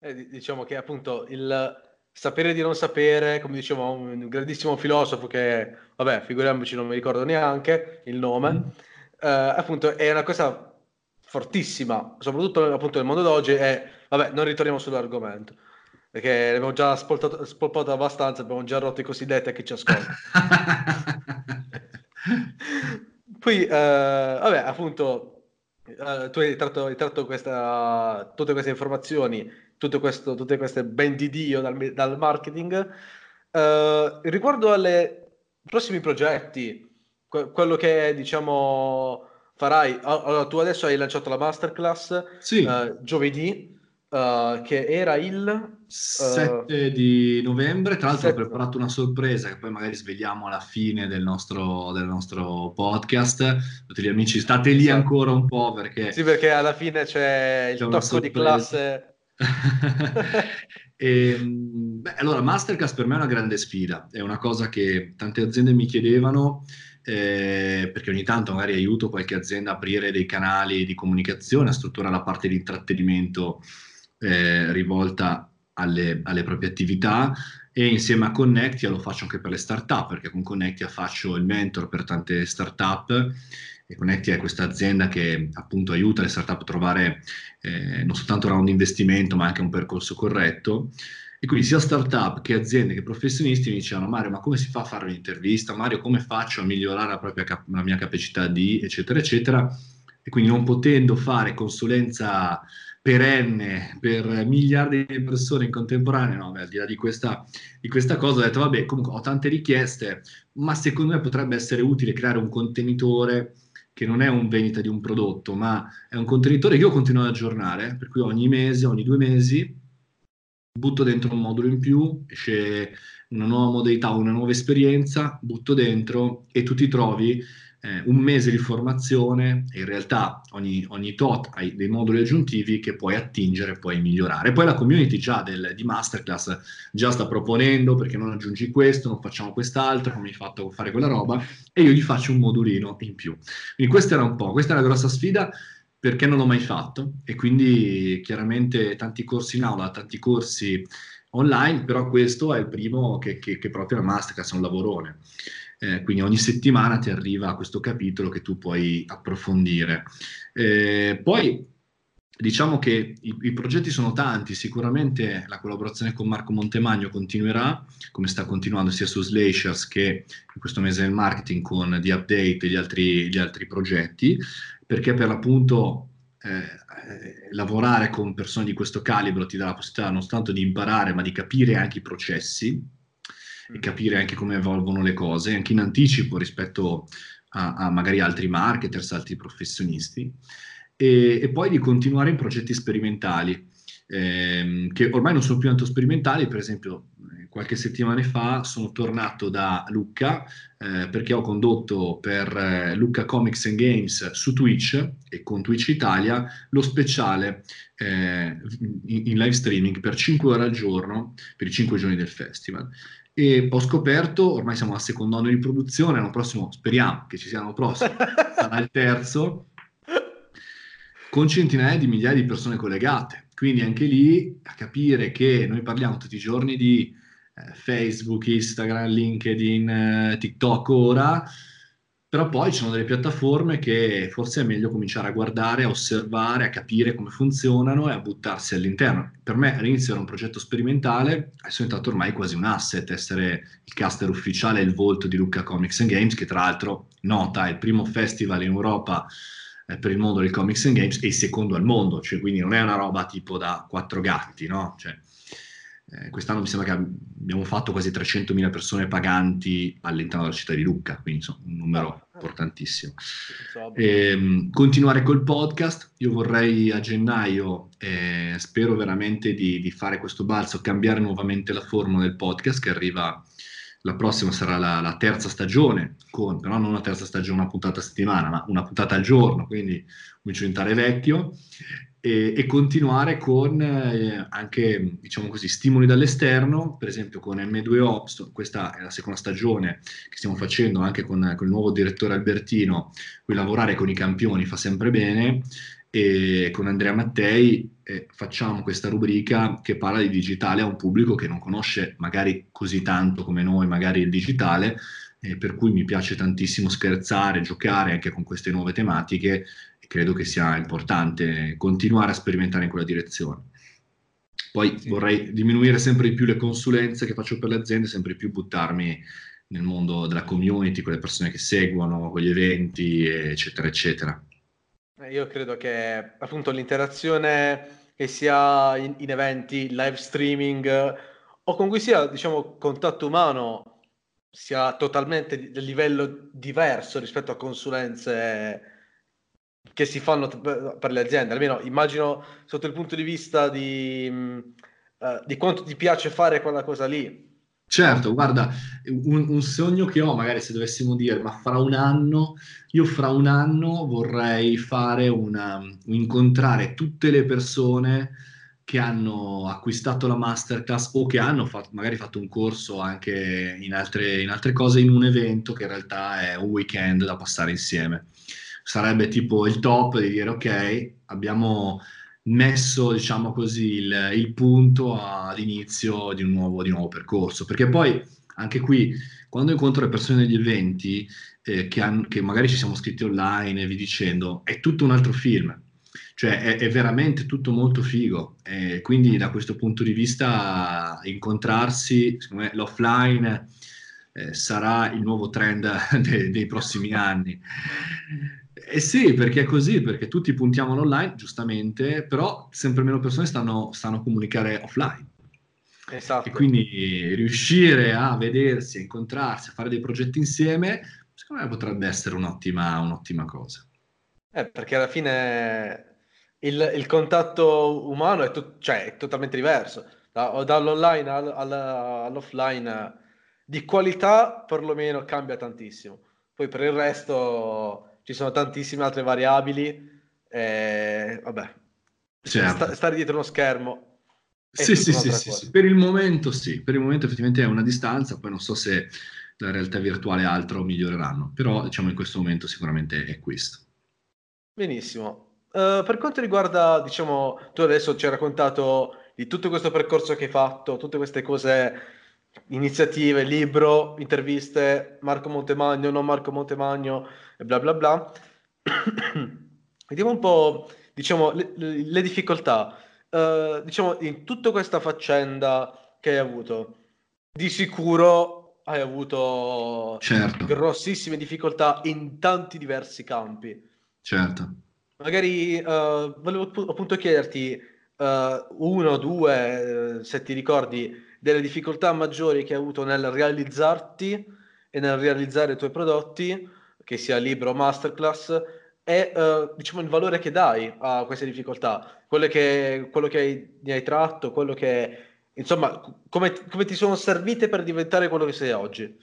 Speaker 2: Eh, diciamo che appunto il sapere di non sapere, come diceva un grandissimo filosofo che, vabbè, figuriamoci, non mi ricordo neanche il nome, mm. Eh, appunto è una cosa fortissima, soprattutto appunto nel mondo d'oggi, e vabbè, non ritorniamo sull'argomento perché abbiamo già spolpato abbastanza, abbiamo già rotto i cosiddetti a chi ci ascolta. [laughs] Poi, eh, vabbè, appunto, eh, tu hai tratto, hai tratto questa, tutte queste informazioni, tutto questo, tutte queste ben di Dio dal, dal marketing. Eh, riguardo ai prossimi progetti, que- quello che diciamo farai, allora tu adesso hai lanciato la masterclass
Speaker 3: sì.
Speaker 2: uh, giovedì, uh, che era il
Speaker 3: 7 uh, di novembre. Tra l'altro, 7. ho preparato una sorpresa che poi magari svegliamo alla fine del nostro, del nostro podcast. Tutti gli amici, state lì esatto. ancora un po' perché.
Speaker 2: Sì, perché alla fine c'è il tocco di classe.
Speaker 3: e, [laughs] ehm, beh, allora, Masterclass per me è una grande sfida, è una cosa che tante aziende mi chiedevano. Eh, perché ogni tanto magari aiuto qualche azienda a aprire dei canali di comunicazione, a strutturare la parte di intrattenimento eh, rivolta alle, alle, proprie attività e insieme a Connectia lo faccio anche per le startup perché con Connectia faccio il mentor per tante startup e Connectia è questa azienda che appunto aiuta le startup a trovare eh, non soltanto un round investimento ma anche un percorso corretto e quindi sia startup che aziende che professionisti mi dicevano Mario ma come si fa a fare un'intervista? Mario come faccio a migliorare la, propria, la mia capacità di eccetera eccetera e quindi non potendo fare consulenza perenne per miliardi di persone in contemporanea, no, beh, al di là di questa, di questa, cosa ho detto, vabbè, comunque ho tante richieste, ma secondo me potrebbe essere utile creare un contenitore che non è un vendita di un prodotto, ma è un contenitore che io continuo ad aggiornare, per cui ogni mese, ogni due mesi, butto dentro un modulo in più, esce una nuova modalità, una nuova esperienza, butto dentro e tu ti trovi eh, un mese di formazione e in realtà ogni, ogni, tot hai dei moduli aggiuntivi che puoi attingere, puoi migliorare. Poi la community già del, di Masterclass già sta proponendo perché non aggiungi questo, non facciamo quest'altro, come hai fatto fare quella roba e io gli faccio un modulino in più. Quindi questa era un po', questa è una grossa sfida perché non l'ho mai fatto e quindi chiaramente tanti corsi in aula, tanti corsi online, però questo è il primo che, che, che proprio la Masterclass è un lavorone. Eh, quindi ogni settimana ti arriva questo capitolo che tu puoi approfondire. Eh, poi diciamo che i, i, progetti sono tanti, sicuramente la collaborazione con Marco Montemagno continuerà, come sta continuando sia su Slashers che in questo mese nel marketing con The Update e gli altri, gli altri progetti, perché per l'appunto eh, lavorare con persone di questo calibro ti dà la possibilità non soltanto di imparare, ma di capire anche i processi, e capire anche come evolvono le cose, anche in anticipo rispetto a, a magari altri marketers, altri professionisti, e, e, poi di continuare in progetti sperimentali, ehm, che ormai non sono più tanto sperimentali, per esempio qualche settimana fa sono tornato da Lucca eh, perché ho condotto per eh, Lucca Comics and Games su Twitch e con Twitch Italia lo speciale eh, in, live streaming per 5 ore al giorno per i 5 giorni del festival e ho scoperto, ormai siamo al secondo anno di produzione, l'anno prossimo speriamo che ci sia l'anno prossimo, sarà il terzo, con centinaia di migliaia di persone collegate. Quindi anche lì a capire che noi parliamo tutti i giorni di Facebook, Instagram, LinkedIn, eh, TikTok ora, però poi ci sono delle piattaforme che forse è meglio cominciare a guardare, a osservare, a capire come funzionano e a buttarsi all'interno. Per me all'inizio era un progetto sperimentale, è diventato ormai quasi un asset essere il caster ufficiale il volto di Lucca Comics and Games, che tra l'altro nota è il primo festival in Europa eh, per il mondo del comics and games e il secondo al mondo, cioè quindi non è una roba tipo da quattro gatti, no? Cioè, eh, quest'anno mi sembra che abbiamo fatto quasi 300.000 persone paganti all'interno della città di Lucca, quindi insomma, un numero ah, ah. importantissimo. E, ehm, continuare col podcast, io vorrei a gennaio, eh, spero veramente di, di, fare questo balzo, cambiare nuovamente la forma del podcast che arriva, la prossima sarà la, la terza stagione, con, però non una terza stagione, una puntata a settimana, ma una puntata al giorno, quindi comincio a diventare vecchio e, e continuare con eh, anche, diciamo così, stimoli dall'esterno, per esempio con M2O, questa è la seconda stagione che stiamo facendo anche con, con il nuovo direttore Albertino, cui lavorare con i campioni fa sempre bene, e con Andrea Mattei eh, facciamo questa rubrica che parla di digitale a un pubblico che non conosce magari così tanto come noi, magari il digitale, eh, per cui mi piace tantissimo scherzare, giocare anche con queste nuove tematiche credo che sia importante continuare a sperimentare in quella direzione. Poi sì. vorrei diminuire sempre di più le consulenze che faccio per le aziende, sempre di più buttarmi nel mondo della community, con le persone che seguono, con gli eventi, eccetera, eccetera.
Speaker 2: Eh, io credo che appunto l'interazione che sia in, in eventi, live streaming o con cui sia, diciamo, contatto umano sia totalmente di livello diverso rispetto a consulenze che si fanno per le aziende. Almeno immagino sotto il punto di vista di, uh, di quanto ti piace fare quella cosa lì.
Speaker 3: Certo, guarda, un, un, sogno che ho, magari se dovessimo dire, ma fra un anno, io fra un anno vorrei fare una, incontrare tutte le persone che hanno acquistato la masterclass o che hanno fatto, magari fatto un corso anche in altre, in altre cose in un evento che in realtà è un weekend da passare insieme. Sarebbe tipo il top di dire ok, abbiamo messo, diciamo così, il, il punto all'inizio di un, nuovo, di un nuovo percorso. Perché poi anche qui, quando incontro le persone negli eventi, eh, che, han, che, magari ci siamo scritti online e vi dicendo, è tutto un altro film. Cioè è, è veramente tutto molto figo. E quindi da questo punto di vista incontrarsi, secondo me l'offline eh, sarà il nuovo trend [laughs] de, dei prossimi anni. Eh sì, perché è così, perché tutti puntiamo online, giustamente, però sempre meno persone stanno, stanno a comunicare offline. Esatto. E quindi riuscire a vedersi, a incontrarsi, a fare dei progetti insieme, secondo me potrebbe essere un'ottima, un'ottima cosa.
Speaker 2: Eh, perché alla fine il, il contatto umano è, to- cioè, è, totalmente diverso. Da, dall'online all, all, all'offline di qualità perlomeno cambia tantissimo. Poi per il resto ci sono tantissime altre variabili. E, vabbè, certo. sta, stare dietro uno schermo.
Speaker 3: Sì, sì, sì, sì, sì, per il momento sì, per il momento effettivamente è una distanza, poi non so se la realtà virtuale e altro miglioreranno, però diciamo in questo momento sicuramente è questo.
Speaker 2: Benissimo. Uh, per quanto riguarda, diciamo, tu adesso ci hai raccontato di tutto questo percorso che hai fatto, tutte queste cose iniziative, libro, interviste, Marco Montemagno, non Marco Montemagno e bla bla bla. [clears throat] Vediamo un po', diciamo, le, le difficoltà. Uh, diciamo, in tutta questa faccenda che hai avuto, di sicuro hai avuto certo. grossissime difficoltà in tanti diversi campi.
Speaker 3: Certo.
Speaker 2: Magari uh, volevo appunto chiederti uh, uno, due, se ti ricordi, delle difficoltà maggiori che hai avuto nel realizzarti e nel realizzare i tuoi prodotti, che sia libro o masterclass, e uh, diciamo il valore che dai a queste difficoltà, quello che, quello che hai, ne hai tratto, quello che insomma, come, come, ti sono servite per diventare quello che sei oggi.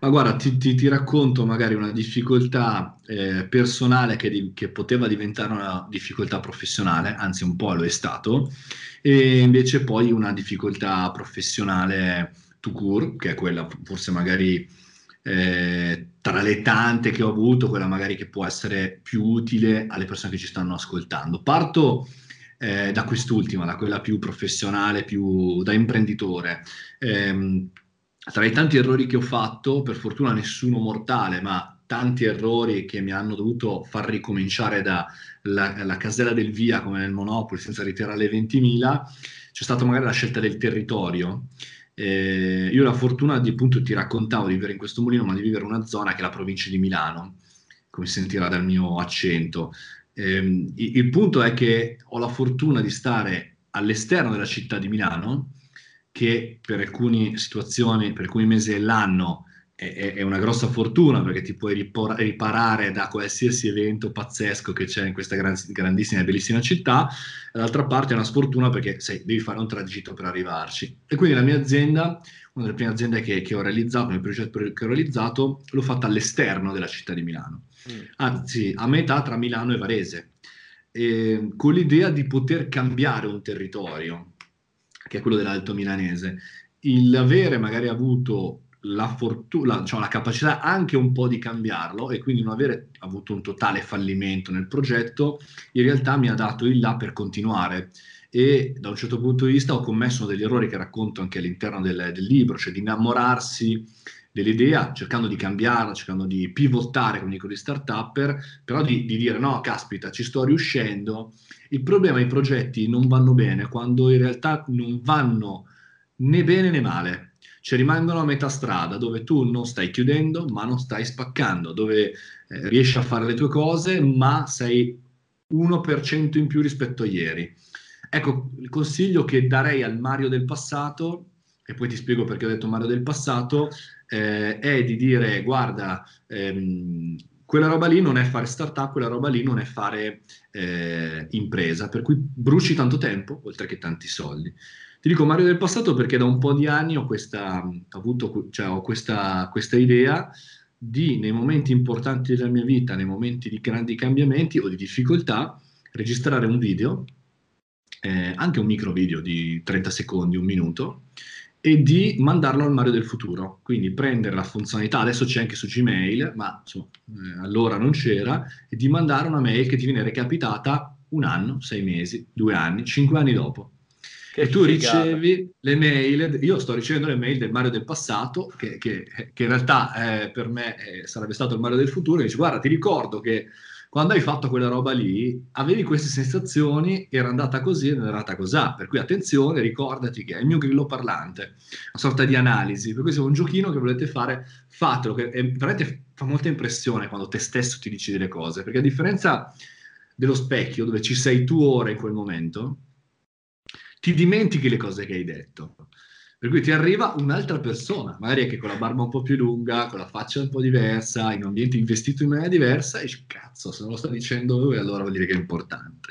Speaker 3: Ma guarda, ti, ti, ti racconto magari una difficoltà eh, personale che, di, che, poteva diventare una difficoltà professionale, anzi un po' lo è stato, e invece poi una difficoltà professionale to cure, che è quella forse magari eh, tra le tante che ho avuto, quella magari che può essere più utile alle persone che ci stanno ascoltando. Parto eh, da quest'ultima, da quella più professionale, più da imprenditore. Eh, tra i tanti errori che ho fatto, per fortuna nessuno mortale, ma tanti errori che mi hanno dovuto far ricominciare dalla casella del via come nel Monopoli senza ritirare le 20.000, c'è stata magari la scelta del territorio. Eh, io ho la fortuna di appunto ti raccontavo di vivere in questo mulino, ma di vivere in una zona che è la provincia di Milano, come sentirà dal mio accento. Eh, il, punto è che ho la fortuna di stare all'esterno della città di Milano, che per alcune situazioni, per alcuni mesi dell'anno è, è, una grossa fortuna perché ti puoi ripor- riparare da qualsiasi evento pazzesco che c'è in questa gran- grandissima e bellissima città, dall'altra parte è una sfortuna perché sai, devi fare un tragitto per arrivarci. E quindi la mia azienda, una delle prime aziende che, che ho realizzato, il progetto che ho realizzato, l'ho fatta all'esterno della città di Milano, mm. anzi a metà tra Milano e Varese, e, con l'idea di poter cambiare un territorio, che è quello dell'Alto Milanese. Il avere magari avuto la fortuna, cioè la capacità anche un po' di cambiarlo e quindi non avere avuto un totale fallimento nel progetto, in realtà mi ha dato il là per continuare e da un certo punto di vista ho commesso degli errori che racconto anche all'interno del, del libro, cioè di innamorarsi dell'idea, cercando di cambiarla, cercando di pivotare, come dico, di start-upper, però di, di, dire no, caspita, ci sto riuscendo. Il problema è che i progetti non vanno bene quando in realtà non vanno né bene né male cioè rimangono a metà strada dove tu non stai chiudendo ma non stai spaccando, dove eh, riesci a fare le tue cose ma sei 1% in più rispetto a ieri. Ecco, il consiglio che darei al Mario del passato, e poi ti spiego perché ho detto Mario del passato, eh, è di dire guarda, ehm, quella roba lì non è fare startup, quella roba lì non è fare eh, impresa, per cui bruci tanto tempo oltre che tanti soldi. Ti dico Mario del passato perché da un po' di anni ho questa, avuto, cioè, ho questa, questa idea di, nei momenti importanti della mia vita, nei momenti di grandi cambiamenti o di difficoltà, registrare un video, eh, anche un micro video di 30 secondi, un minuto, e di mandarlo al Mario del futuro. Quindi prendere la funzionalità, adesso c'è anche su Gmail, ma insomma, eh, allora non c'era, e di mandare una mail che ti viene recapitata un anno, sei mesi, due anni, cinque anni dopo. E tu figata. ricevi le mail, io sto ricevendo le mail del Mario del passato, che, che, che in realtà eh, per me eh, sarebbe stato il Mario del futuro, e dice guarda ti ricordo che quando hai fatto quella roba lì avevi queste sensazioni, era andata così ed era andata così, per cui attenzione, ricordati che è il mio grillo parlante, una sorta di analisi, per cui se è un giochino che volete fare, fatelo, che è, veramente fa molta impressione quando te stesso ti dici delle cose, perché a differenza dello specchio dove ci sei tu ora in quel momento, ti dimentichi le cose che hai detto. Per cui ti arriva un'altra persona, magari anche con la barba un po' più lunga, con la faccia un po' diversa, in un ambiente investito in maniera diversa, e cazzo, se non lo sta dicendo lui, allora vuol dire che è importante.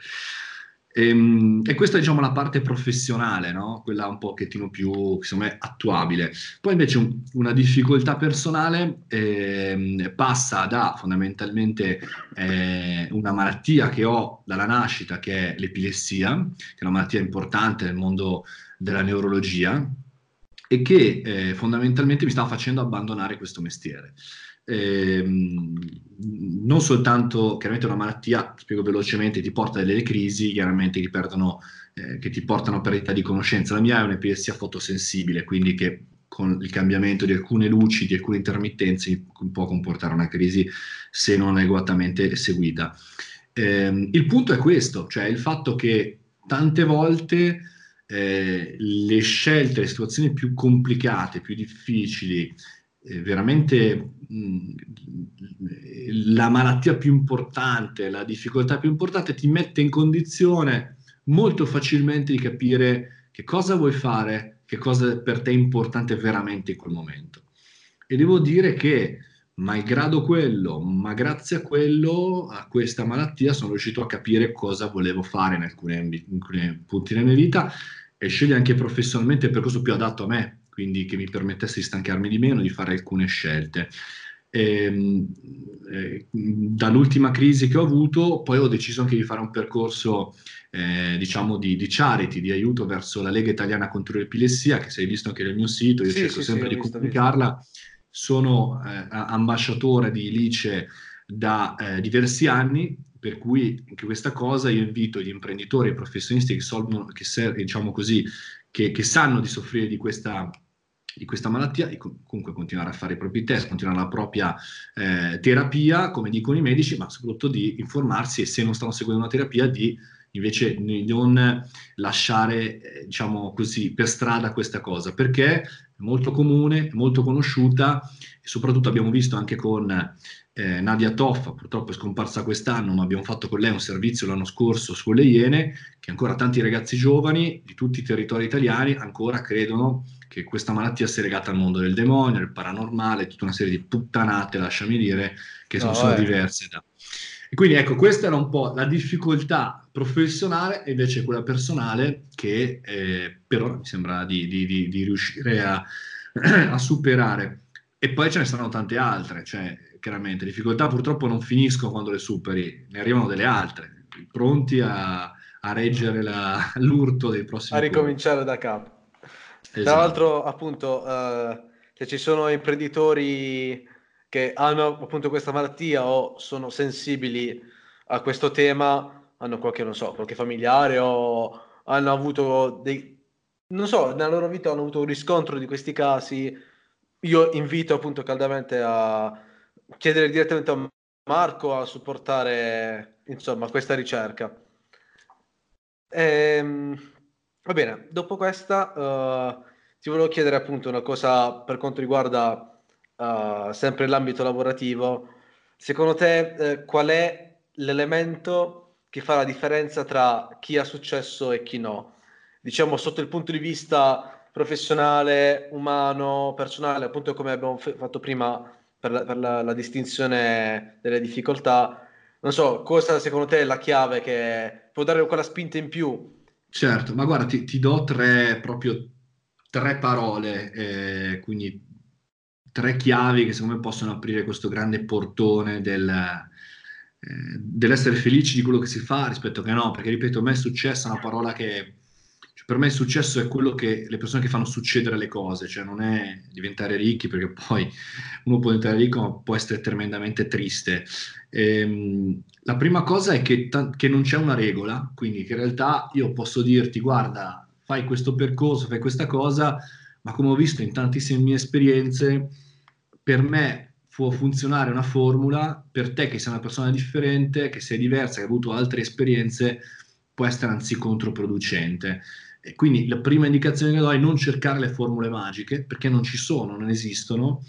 Speaker 3: E, ehm, e, questa è diciamo la parte professionale, no? quella un pochettino più secondo me attuabile. Poi invece un, una difficoltà personale eh, passa da fondamentalmente eh, una malattia che ho dalla nascita, che è l'epilessia, che è una malattia importante nel mondo della neurologia e che eh, fondamentalmente mi stava facendo abbandonare questo mestiere eh, non soltanto, chiaramente una malattia, spiego velocemente, ti porta delle crisi, chiaramente che, perdono, eh, che ti portano a perdita di conoscenza. La mia è un'epilessia fotosensibile, quindi che con il cambiamento di alcune luci, di alcune intermittenze, può comportare una crisi se non adeguatamente seguita. Eh, il punto è questo, cioè il fatto che tante volte eh, le scelte, le situazioni più complicate, più difficili, veramente mh, la malattia più importante, la difficoltà più importante ti mette in condizione molto facilmente di capire che cosa vuoi fare, che cosa per te è importante veramente in quel momento. E devo dire che, malgrado quello, ma grazie a quello, a questa malattia, sono riuscito a capire cosa volevo fare in alcuni, in alcuni punti della mia vita e scegliere anche professionalmente il percorso più adatto a me, quindi che mi permettesse di stancarmi di meno, di fare alcune scelte. E, ehm, eh, dall'ultima crisi che ho avuto, poi ho deciso anche di fare un percorso, eh, diciamo, di, di, charity, di aiuto verso la Lega Italiana contro l'Epilessia, che sei visto anche nel mio sito, io sì, cerco sì, sempre sì, di comunicarla. Sono eh, ambasciatore di Lice da eh, diversi anni, per cui anche questa cosa io invito gli imprenditori e i professionisti che, solvono, che, diciamo così, che, che sanno di soffrire di questa di questa malattia e comunque continuare a fare i propri test, continuare la propria eh, terapia, come dicono i medici, ma soprattutto di informarsi e se non stanno seguendo una terapia di invece non lasciare, eh, diciamo così, per strada questa cosa, perché è molto comune, molto conosciuta e soprattutto abbiamo visto anche con eh, Nadia Toffa, purtroppo è scomparsa quest'anno, ma abbiamo fatto con lei un servizio l'anno scorso sulle Iene, che ancora tanti ragazzi giovani di tutti i territori italiani ancora credono che questa malattia sia legata al mondo del demonio, del paranormale, tutta una serie di puttanate, lasciami dire, che no, sono, diverse da... E quindi ecco, questa era un po' la difficoltà professionale e invece quella personale che eh, per ora mi sembra di, di, di, di riuscire a, [clears throat] a, superare. E poi ce ne saranno tante altre, cioè chiaramente difficoltà purtroppo non finiscono quando le superi, ne arrivano delle altre, pronti a, a reggere la, l'urto dei prossimi...
Speaker 2: A ricominciare da capo. Esatto. Tra l'altro, appunto, uh, se ci sono imprenditori che hanno appunto questa malattia o sono sensibili a questo tema, hanno qualche, non so, qualche familiare o hanno avuto dei, non so, nella loro vita hanno avuto un riscontro di questi casi, io invito appunto caldamente a chiedere direttamente a Marco a supportare insomma questa ricerca. Ehm, va bene, dopo questa uh, ti volevo chiedere appunto una cosa per quanto riguarda uh, sempre l'ambito lavorativo. Secondo te eh, qual è l'elemento che fa la differenza tra chi ha successo e chi no? Diciamo sotto il punto di vista professionale, umano, personale, appunto come abbiamo f- fatto prima per, la, per la, la, distinzione delle difficoltà. Non so, cosa secondo te è la chiave che può dare quella spinta in più?
Speaker 3: Certo, ma guarda, ti, ti do tre, proprio tre parole, eh, quindi tre chiavi che secondo me possono aprire questo grande portone del, eh, dell'essere felici di quello che si fa rispetto che no, perché ripeto, a me è successa una parola che per me il successo è quello che le persone che fanno succedere le cose, cioè non è diventare ricchi, perché [laughs] poi uno può diventare ricco ma può essere tremendamente triste. Ehm, la prima cosa è che, t- che, non c'è una regola, quindi che in realtà io posso dirti guarda, fai questo percorso, fai questa cosa, ma come ho visto in tantissime mie esperienze, per me può funzionare una formula, per te che sei una persona differente, che sei diversa, che hai avuto altre esperienze, può essere anzi controproducente. Quindi la prima indicazione che do è non cercare le formule magiche, perché non ci sono, non esistono,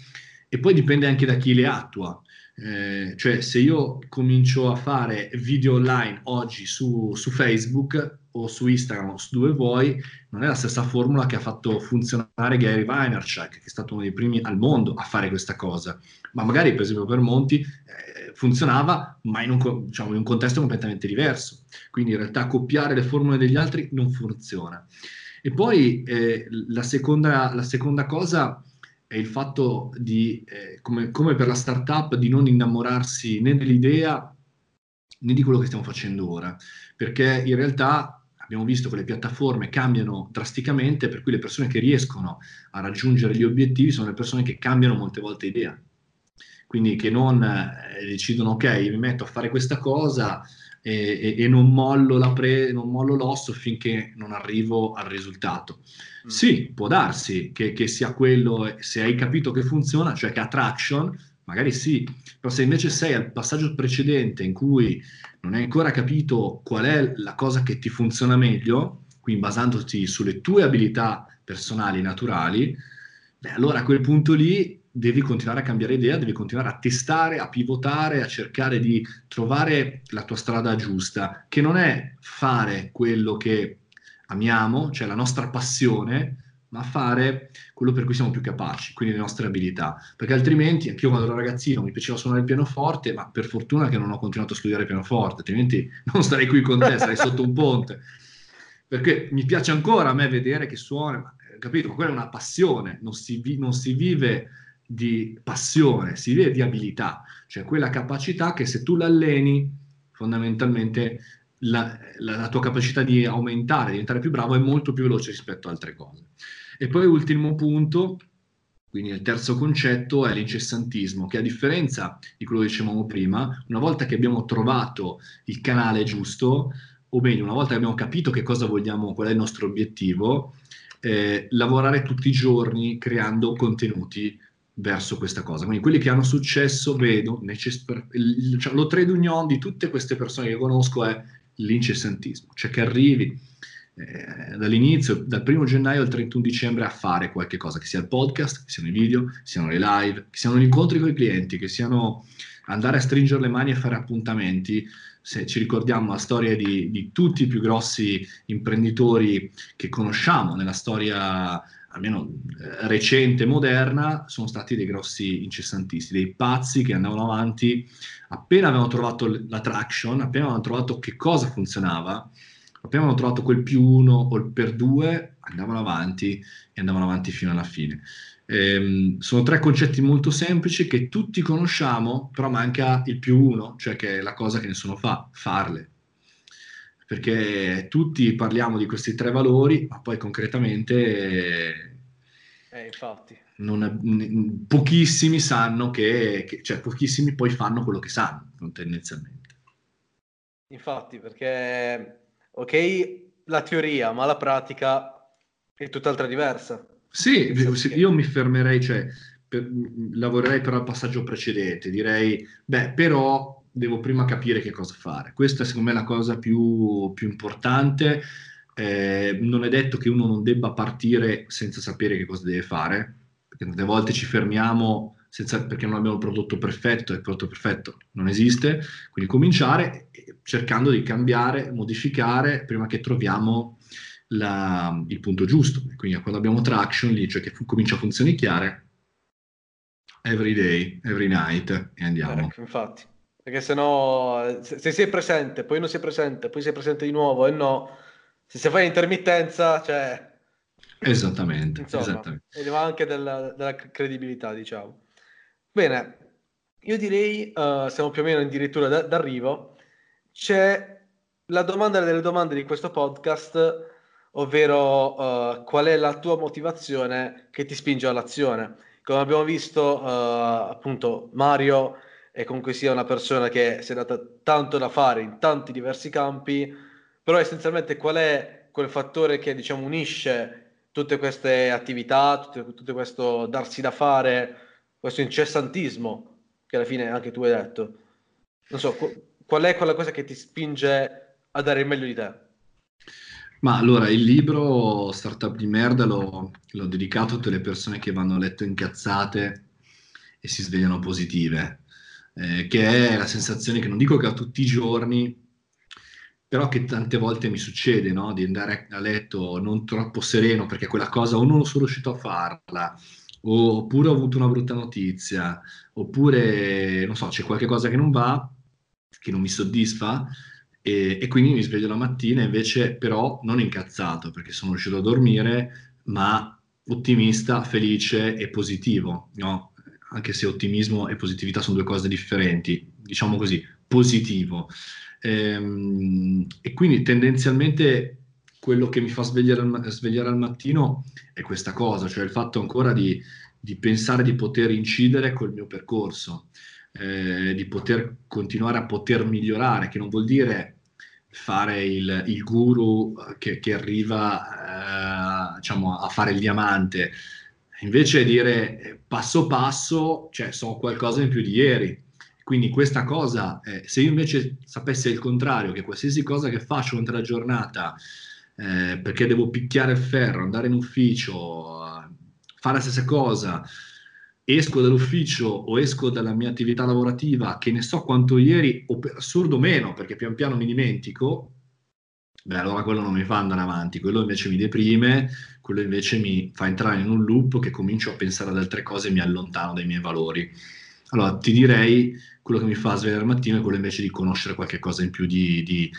Speaker 3: e poi dipende anche da chi le attua. Eh, cioè, se io comincio a fare video online oggi su, su, Facebook o su Instagram o su dove vuoi, non è la stessa formula che ha fatto funzionare Gary Vaynerchuk, che è stato uno dei primi al mondo a fare questa cosa. Ma magari, per esempio, per Monti eh, funzionava, ma in un, diciamo, in un contesto completamente diverso. Quindi, in realtà, copiare le formule degli altri non funziona. E poi eh, la, seconda, la seconda cosa è il fatto di, eh, come, come, per la startup, di non innamorarsi né dell'idea né di quello che stiamo facendo ora, perché in realtà abbiamo visto che le piattaforme cambiano drasticamente, per cui le persone che riescono a raggiungere gli obiettivi sono le persone che cambiano molte volte idea. Quindi che non eh, decidono, ok, mi metto a fare questa cosa, e, e, e non, mollo pre- non, mollo l'osso finché non arrivo al risultato. Mm. Sì, può darsi che, che, sia quello, se hai capito che funziona, cioè che ha traction, magari sì, però se invece sei al passaggio precedente in cui non hai ancora capito qual è la cosa che ti funziona meglio, quindi basandoti sulle tue abilità personali naturali, beh, allora a quel punto lì devi continuare a cambiare idea, devi continuare a testare, a pivotare, a cercare di trovare la tua strada giusta, che non è fare quello che amiamo, cioè la nostra passione, ma fare quello per cui siamo più capaci, quindi le nostre abilità. Perché altrimenti, anch'io quando ero ragazzino mi piaceva suonare il pianoforte, ma per fortuna che non ho continuato a studiare pianoforte, altrimenti [laughs] non starei qui con te, sarei sotto un ponte. Perché mi piace ancora a me vedere che suona, capito? Ma quella è una passione, non si, vi- non si vive di passione, si vede di abilità, cioè quella capacità che se tu l'alleni, fondamentalmente la, la, la, tua capacità di aumentare, diventare più bravo è molto più veloce rispetto ad altre cose. E poi ultimo punto, quindi il terzo concetto è l'incessantismo, che a differenza di quello che dicevamo prima, una volta che abbiamo trovato il canale giusto, o meglio, una volta che abbiamo capito che cosa vogliamo, qual è il nostro obiettivo, eh, lavorare tutti i giorni creando contenuti verso questa cosa. Quindi quelli che hanno successo, vedo, necess- il, cioè, lo trade union di tutte queste persone che conosco è l'incessantismo, cioè che arrivi eh, dall'inizio, dal primo gennaio al 31 dicembre a fare qualche cosa, che sia il podcast, che siano i video, che siano le live, che siano gli incontri con i clienti, che siano andare a stringere le mani e fare appuntamenti. Se ci ricordiamo la storia di, di tutti i più grossi imprenditori che conosciamo nella storia almeno eh, recente, moderna, sono stati dei grossi incessantisti, dei pazzi che andavano avanti appena avevano trovato la traction, appena avevano trovato che cosa funzionava, appena avevano trovato quel più uno o il per due, andavano avanti e andavano avanti fino alla fine. Ehm, sono tre concetti molto semplici che tutti conosciamo, però manca il più uno, cioè che è la cosa che nessuno fa, farle perché tutti parliamo di questi tre valori, ma poi concretamente...
Speaker 2: Eh, infatti.
Speaker 3: Non, pochissimi sanno che, che, cioè pochissimi poi fanno quello che sanno, tendenzialmente.
Speaker 2: Infatti, perché, ok, la teoria, ma la pratica è tutt'altra diversa.
Speaker 3: Sì, io mi fermerei, cioè, per, lavorerei però al passaggio precedente, direi, beh, però devo prima capire che cosa fare. Questa secondo me è la cosa più, più importante. Eh, non è detto che uno non debba partire senza sapere che cosa deve fare, perché tante volte ci fermiamo senza, perché non abbiamo il prodotto perfetto e il prodotto perfetto non esiste, quindi cominciare cercando di cambiare, modificare prima che troviamo la, il punto giusto. Quindi quando abbiamo traction lì, cioè che fu, comincia a funzionare, every day, every night e andiamo.
Speaker 2: Ecco, infatti, perché se no, se sei presente, poi non sei presente, poi sei presente di nuovo e no, se si fa intermittenza, cioè...
Speaker 3: Esattamente, Insomma, esattamente.
Speaker 2: Va anche della, della credibilità, diciamo. Bene, io direi, uh, siamo più o meno addirittura d- d'arrivo, c'è la domanda delle domande di questo podcast, ovvero uh, qual è la tua motivazione che ti spinge all'azione. Come abbiamo visto, uh, appunto, Mario è comunque sia una persona che si è data tanto da fare in tanti diversi campi, però essenzialmente qual è quel fattore che diciamo unisce tutte queste attività, tutto, tutto questo darsi da fare, questo incessantismo che alla fine anche tu hai detto. Non so, qual è quella cosa che ti spinge a dare il meglio di te?
Speaker 3: Ma allora, il libro Startup di merda l'ho, l'ho dedicato a tutte le persone che vanno a letto incazzate e si svegliano positive, eh, che è la sensazione che non dico che ho tutti i giorni, però che tante volte mi succede, no? Di andare a letto non troppo sereno perché quella cosa o non sono riuscito a farla, oppure ho avuto una brutta notizia, oppure non so, c'è qualche cosa che non va, che non mi soddisfa e, e quindi mi sveglio la mattina invece però non incazzato perché sono riuscito a dormire, ma ottimista, felice e positivo, no? Anche se ottimismo e positività sono due cose differenti, diciamo così, positivo. Ehm, e quindi tendenzialmente quello che mi fa svegliare al, svegliare al mattino è questa cosa, cioè il fatto ancora di, di pensare di poter incidere col mio percorso, eh, di poter continuare a poter migliorare, che non vuol dire fare il, il guru che, che arriva eh, diciamo, a fare il diamante, invece dire eh, passo passo, cioè so qualcosa in più di ieri. Quindi questa cosa, eh, se io invece sapessi il contrario, che qualsiasi cosa che faccio durante la giornata eh, perché devo picchiare il ferro, andare in ufficio, fare la stessa cosa, esco dall'ufficio o esco dalla mia attività lavorativa, che ne so quanto ieri, o per assurdo meno, perché pian piano mi dimentico, beh, allora quello non mi fa andare avanti, quello invece mi deprime, quello invece mi fa entrare in un loop che comincio a pensare ad altre cose e mi allontano dai miei valori. Allora, ti direi, quello che mi fa svegliare al mattino è quello invece di conoscere qualche cosa in più di, di,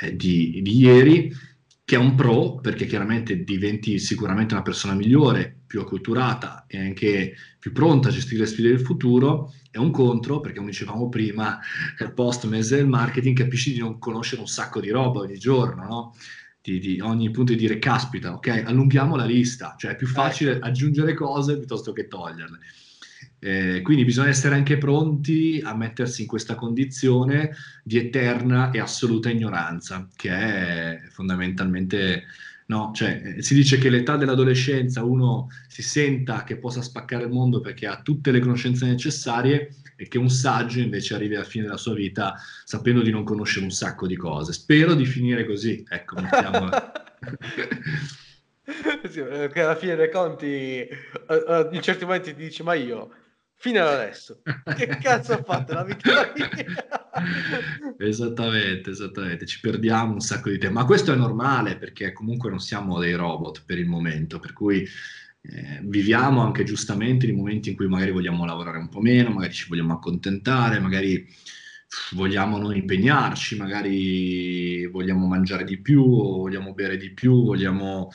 Speaker 3: eh, di, di ieri, che è un pro perché chiaramente diventi sicuramente una persona migliore, più acculturata e anche più pronta a gestire le sfide del futuro, è un contro perché come dicevamo prima, post mese del marketing capisci di non conoscere un sacco di roba ogni giorno, no? Di, di, ogni punto di dire caspita, ok, allunghiamo la lista, cioè è più facile aggiungere cose piuttosto che toglierle. Eh, quindi bisogna essere anche pronti a mettersi in questa condizione di eterna e assoluta ignoranza, che è fondamentalmente, no, cioè, eh, si dice che l'età dell'adolescenza uno si senta che possa spaccare il mondo perché ha tutte le conoscenze necessarie e che un saggio invece arrivi alla fine della sua vita sapendo di non conoscere un sacco di cose. Spero di finire così, ecco, mettiamo... [laughs] [laughs]
Speaker 2: sì, perché alla fine dei conti in certi momenti ti dici ma io fino ad adesso. Che cazzo ha fatto la vita [laughs]
Speaker 3: Esattamente, esattamente. Ci perdiamo un sacco di tempo. Ma questo è normale perché comunque non siamo dei robot per il momento, per cui eh, viviamo anche giustamente nei momenti in cui magari vogliamo lavorare un po' meno, magari ci vogliamo accontentare, magari vogliamo non impegnarci, magari vogliamo mangiare di più, vogliamo bere di più, vogliamo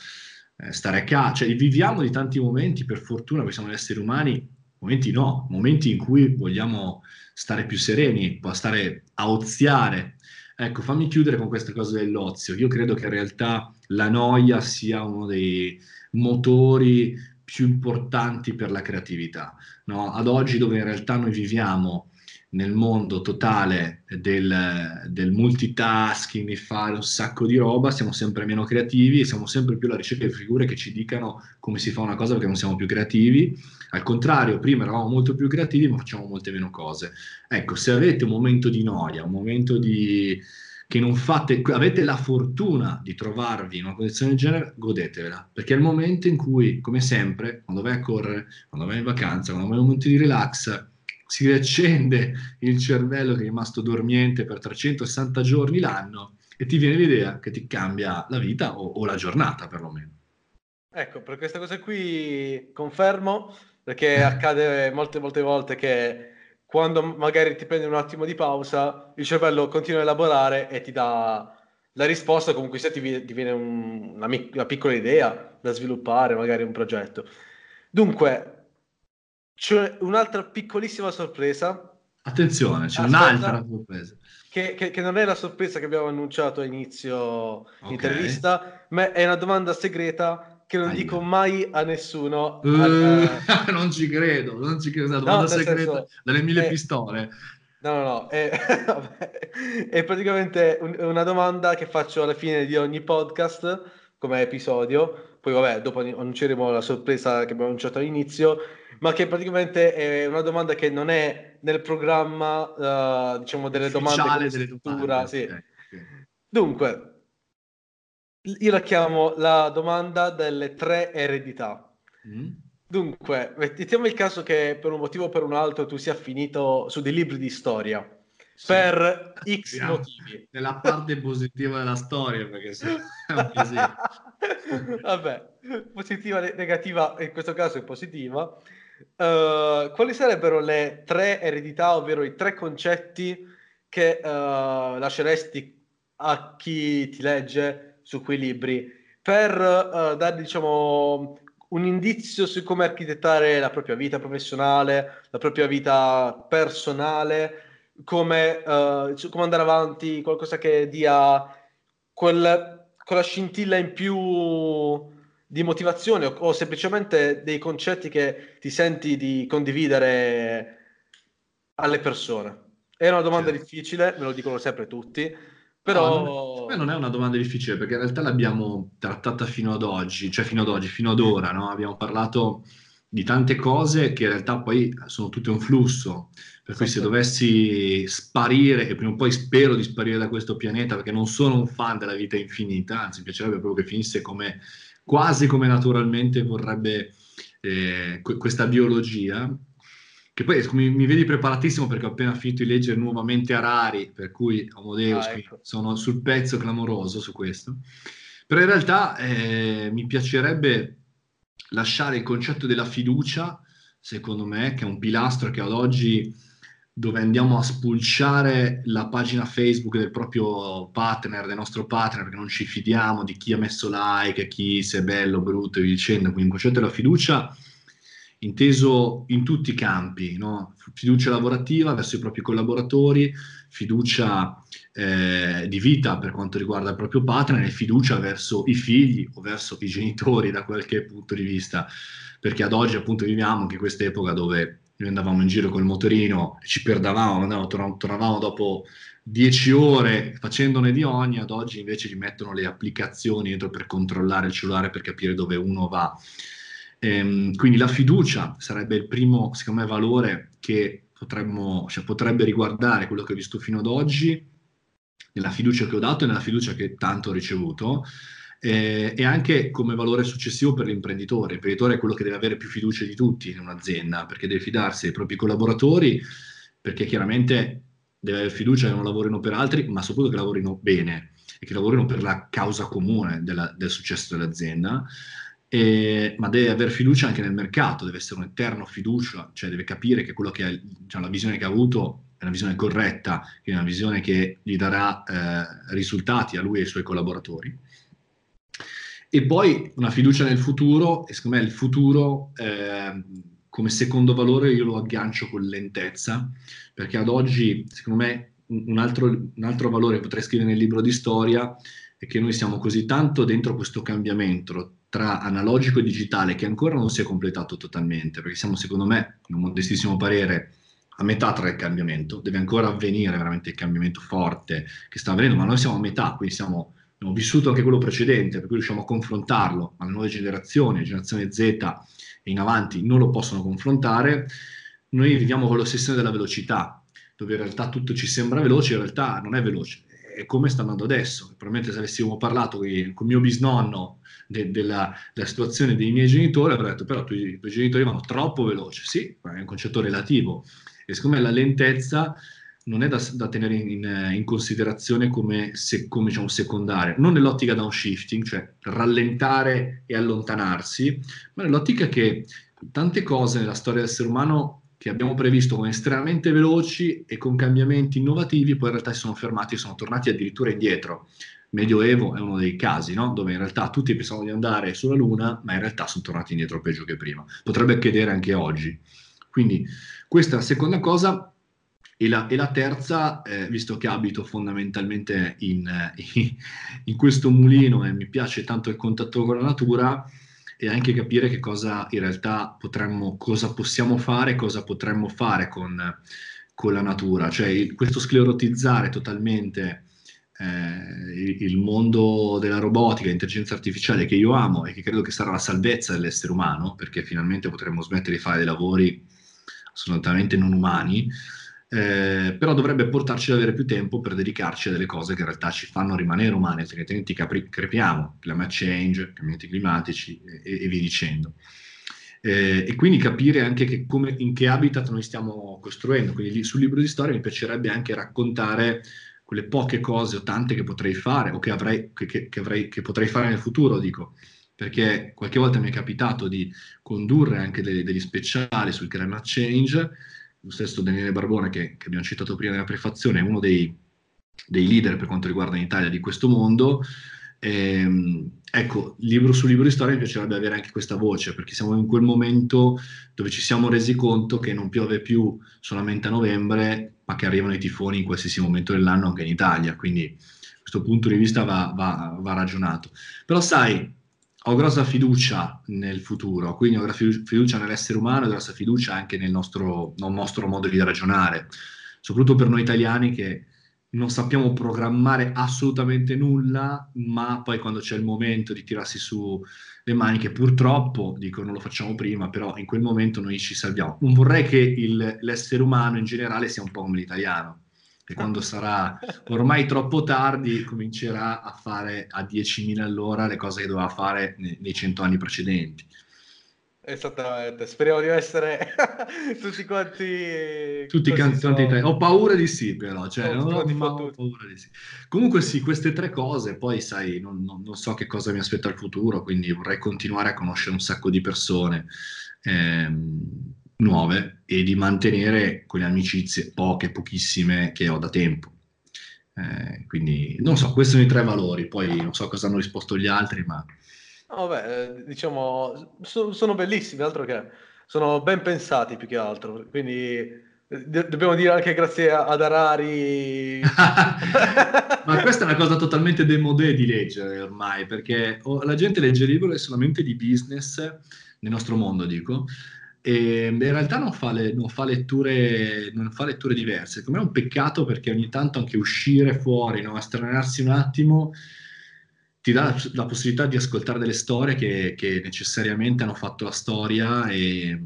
Speaker 3: eh, stare a casa. Cioè, viviamo di tanti momenti, per fortuna, perché siamo esseri umani momenti no, momenti in cui vogliamo stare più sereni, stare a oziare. Ecco, fammi chiudere con questa cosa dell'ozio. Io credo che in realtà la noia sia uno dei motori più importanti per la creatività. No? Ad oggi dove in realtà noi viviamo nel mondo totale del, del multitasking, di fare un sacco di roba, siamo sempre meno creativi e siamo sempre più alla ricerca di figure che ci dicano come si fa una cosa perché non siamo più creativi. Al contrario, prima eravamo molto più creativi ma facciamo molte meno cose. Ecco, se avete un momento di noia, un momento di che non fate, avete la fortuna di trovarvi in una condizione del genere, godetevela, perché è il momento in cui, come sempre, quando vai a correre, quando vai in vacanza, quando vai in un momento di relax, si riaccende il cervello che è rimasto dormiente per 360 giorni l'anno e ti viene l'idea che ti cambia la vita o, o la giornata perlomeno.
Speaker 2: Ecco, per questa cosa qui confermo, perché accade molte, molte volte che quando magari ti prendi un attimo di pausa, il cervello continua a elaborare e ti dà la risposta, comunque se ti, ti viene un, una, una piccola idea da sviluppare, magari un progetto. Dunque, c'è un'altra piccolissima sorpresa.
Speaker 3: Attenzione, c'è Aspetta, un'altra sorpresa.
Speaker 2: Che, che, che, non è la sorpresa che abbiamo annunciato a inizio okay. intervista, ma è una domanda segreta che non Aia. dico mai a nessuno.
Speaker 3: Uh, al, [laughs] non ci credo, non ci credo. Una domanda no, segreta senso, dalle mille è, pistole.
Speaker 2: No, no, no, è, [laughs] è praticamente un, una domanda che faccio alla fine di ogni podcast come episodio. Poi, vabbè, dopo annunceremo la sorpresa che abbiamo annunciato all'inizio ma che praticamente è una domanda che non è nel programma, uh, diciamo, delle Ufficiale domande delle domande, sì. okay. Dunque, io la chiamo la domanda delle tre eredità. Mm. Dunque, mettiamo il caso che per un motivo o per un altro tu sia finito su dei libri di storia. Sì. Per X Andiamo motivi.
Speaker 3: Nella parte positiva della storia, perché se così. [laughs]
Speaker 2: Vabbè, positiva e negativa, in questo caso è positiva. Uh, quali sarebbero le tre eredità, ovvero i tre concetti che uh, lasceresti a chi ti legge su quei libri per uh, dare, diciamo, un indizio su come architettare la propria vita professionale, la propria vita personale, come, come andare avanti, qualcosa che dia quel, quella scintilla in più di motivazione o, o, semplicemente dei concetti che ti senti di condividere alle persone? È una domanda certo. difficile, me lo dicono sempre tutti, però...
Speaker 3: No, non è una domanda difficile perché in realtà l'abbiamo trattata fino ad oggi, cioè fino ad oggi, fino ad ora, no? Abbiamo parlato di tante cose che in realtà poi sono tutte un flusso, per cui se dovessi sparire, e prima o poi spero di sparire da questo pianeta perché non sono un fan della vita infinita, anzi mi piacerebbe proprio che finisse come quasi come naturalmente vorrebbe eh, questa biologia, che poi mi, mi, vedi preparatissimo perché ho appena finito di leggere nuovamente Arari, per cui Amadeus, ah, ecco. sono sul pezzo clamoroso su questo. Però in realtà eh, mi piacerebbe lasciare il concetto della fiducia, secondo me, che è un pilastro che ad oggi dove andiamo a spulciare la pagina Facebook del proprio partner, del nostro partner, perché non ci fidiamo di chi ha messo like, chi se è bello, brutto e via dicendo. Quindi il concetto della fiducia inteso in tutti i campi, no? fiducia lavorativa verso i propri collaboratori, fiducia eh, di vita per quanto riguarda il proprio partner e fiducia verso i figli o verso i genitori da qualche punto di vista, perché ad oggi appunto viviamo anche questa epoca dove noi andavamo in giro col motorino ci perdavamo, andavamo, torn- tornavamo dopo dieci ore facendone di ogni, ad oggi invece ci mettono le applicazioni dentro per controllare il cellulare per capire dove uno va. Ehm, quindi la fiducia sarebbe il primo, secondo me, valore che potremmo, cioè, potrebbe riguardare quello che ho visto fino ad oggi, nella fiducia che ho dato e nella fiducia che tanto ho ricevuto eh, e anche come valore successivo per l'imprenditore. L'imprenditore è quello che deve avere più fiducia di tutti in un'azienda, perché deve fidarsi dei propri collaboratori, perché chiaramente deve avere fiducia che non lavorino per altri, ma soprattutto che lavorino bene e che lavorino per la causa comune della, del successo dell'azienda. Eh, ma deve avere fiducia anche nel mercato, deve essere un'eterna fiducia, cioè deve capire che quello che è, cioè, la visione che ha avuto è una visione corretta, è una visione che gli darà eh, risultati a lui e ai suoi collaboratori. E poi una fiducia nel futuro, e secondo me il futuro eh, come secondo valore io lo aggancio con lentezza, perché ad oggi, secondo me, un altro, un altro valore che potrei scrivere nel libro di storia è che noi siamo così tanto dentro questo cambiamento, tra analogico e digitale che ancora non si è completato totalmente, perché siamo secondo me, in un modestissimo parere, a metà tra il cambiamento, deve ancora avvenire veramente il cambiamento forte che sta avvenendo, ma noi siamo a metà, quindi siamo, abbiamo vissuto anche quello precedente, per cui riusciamo a confrontarlo, ma le nuove generazioni, generazione Z e in avanti non lo possono confrontare, noi viviamo con l'ossessione della velocità, dove in realtà tutto ci sembra veloce, in realtà non è veloce, è come sta andando adesso. Probabilmente se avessimo parlato con mio bisnonno de, della, della, situazione dei miei genitori, avrei detto però i tuoi genitori vanno troppo veloci, sì, è un concetto relativo, e secondo me la lentezza non è da, da tenere in, in, considerazione come, se, come diciamo, secondaria, non nell'ottica downshifting, cioè rallentare e allontanarsi, ma nell'ottica che tante cose nella storia dell'essere umano che abbiamo previsto come estremamente veloci e con cambiamenti innovativi, poi in realtà si sono fermati e sono tornati addirittura indietro. Medioevo è uno dei casi, no? dove in realtà tutti pensavano di andare sulla Luna, ma in realtà sono tornati indietro peggio che prima. Potrebbe accadere anche oggi. Quindi questa è la seconda cosa. E la, e la terza, eh, visto che abito fondamentalmente in, in, [laughs] in, questo mulino e mi piace tanto il contatto con la natura, e anche capire che cosa in realtà potremmo, cosa possiamo fare, cosa potremmo fare con, con la natura. Cioè il, questo sclerotizzare totalmente eh, il, mondo della robotica, intelligenza artificiale che io amo e che credo che sarà la salvezza dell'essere umano, perché finalmente potremo smettere di fare dei lavori assolutamente non umani, eh, però dovrebbe portarci ad avere più tempo per dedicarci a delle cose che in realtà ci fanno rimanere umani, altrimenti capri- crepiamo, climate change, cambiamenti climatici e, e via dicendo. Eh, e quindi capire anche che come, in che habitat noi stiamo costruendo. Quindi sul libro di storia mi piacerebbe anche raccontare quelle poche cose o tante che potrei fare o che, avrei, che, che, che avrei, potrei fare nel futuro, dico perché qualche volta mi è capitato di condurre anche dei, degli speciali sul climate change. Lo stesso Daniele Barbone, che, che abbiamo citato prima nella prefazione, è uno dei, dei, leader per quanto riguarda in Italia di questo mondo. Ehm, ecco, libro su libro di storia mi piacerebbe avere anche questa voce, perché siamo in quel momento dove ci siamo resi conto che non piove più solamente a novembre, ma che arrivano i tifoni in qualsiasi momento dell'anno anche in Italia. Quindi questo punto di vista va, va, va ragionato. Però sai, ho grossa fiducia nel futuro, quindi ho fiducia nell'essere umano e grossa fiducia anche nel nostro, nel nostro modo di ragionare, soprattutto per noi italiani che non sappiamo programmare assolutamente nulla, ma poi quando c'è il momento di tirarsi su le maniche, purtroppo, dico non lo facciamo prima, però in quel momento noi ci salviamo. Non vorrei che il, l'essere umano in generale sia un po' come l'italiano, e quando sarà ormai troppo tardi comincerà a fare a 10.000 all'ora le cose che doveva fare nei, nei 100 anni precedenti.
Speaker 2: Esattamente, speriamo di essere [laughs] tutti quanti...
Speaker 3: Tutti cantanti sono... Ho paura di sì però, cioè, no, no, no, ho paura di sì. Comunque sì, queste tre cose, poi sai, non, non, non, so che cosa mi aspetta il futuro, quindi vorrei continuare a conoscere un sacco di persone. Ehm, nuove e di mantenere quelle amicizie, poche, pochissime, che ho da tempo. Eh, quindi non so, questi sono i tre valori, poi non so cosa hanno risposto gli altri, ma...
Speaker 2: Vabbè, eh, diciamo, so, sono bellissimi, altro che sono ben pensati più che altro, quindi eh, dobbiamo dire anche grazie ad Arari. [laughs]
Speaker 3: Ma questa è una cosa totalmente demodé di leggere ormai, perché la gente legge libri solamente di business, nel nostro mondo dico, e in realtà non fa, le, non, fa letture, non fa letture diverse. Come è un peccato perché ogni tanto anche uscire fuori, no? un attimo, ti dà la, la, possibilità di ascoltare delle storie che, che, necessariamente hanno fatto la storia e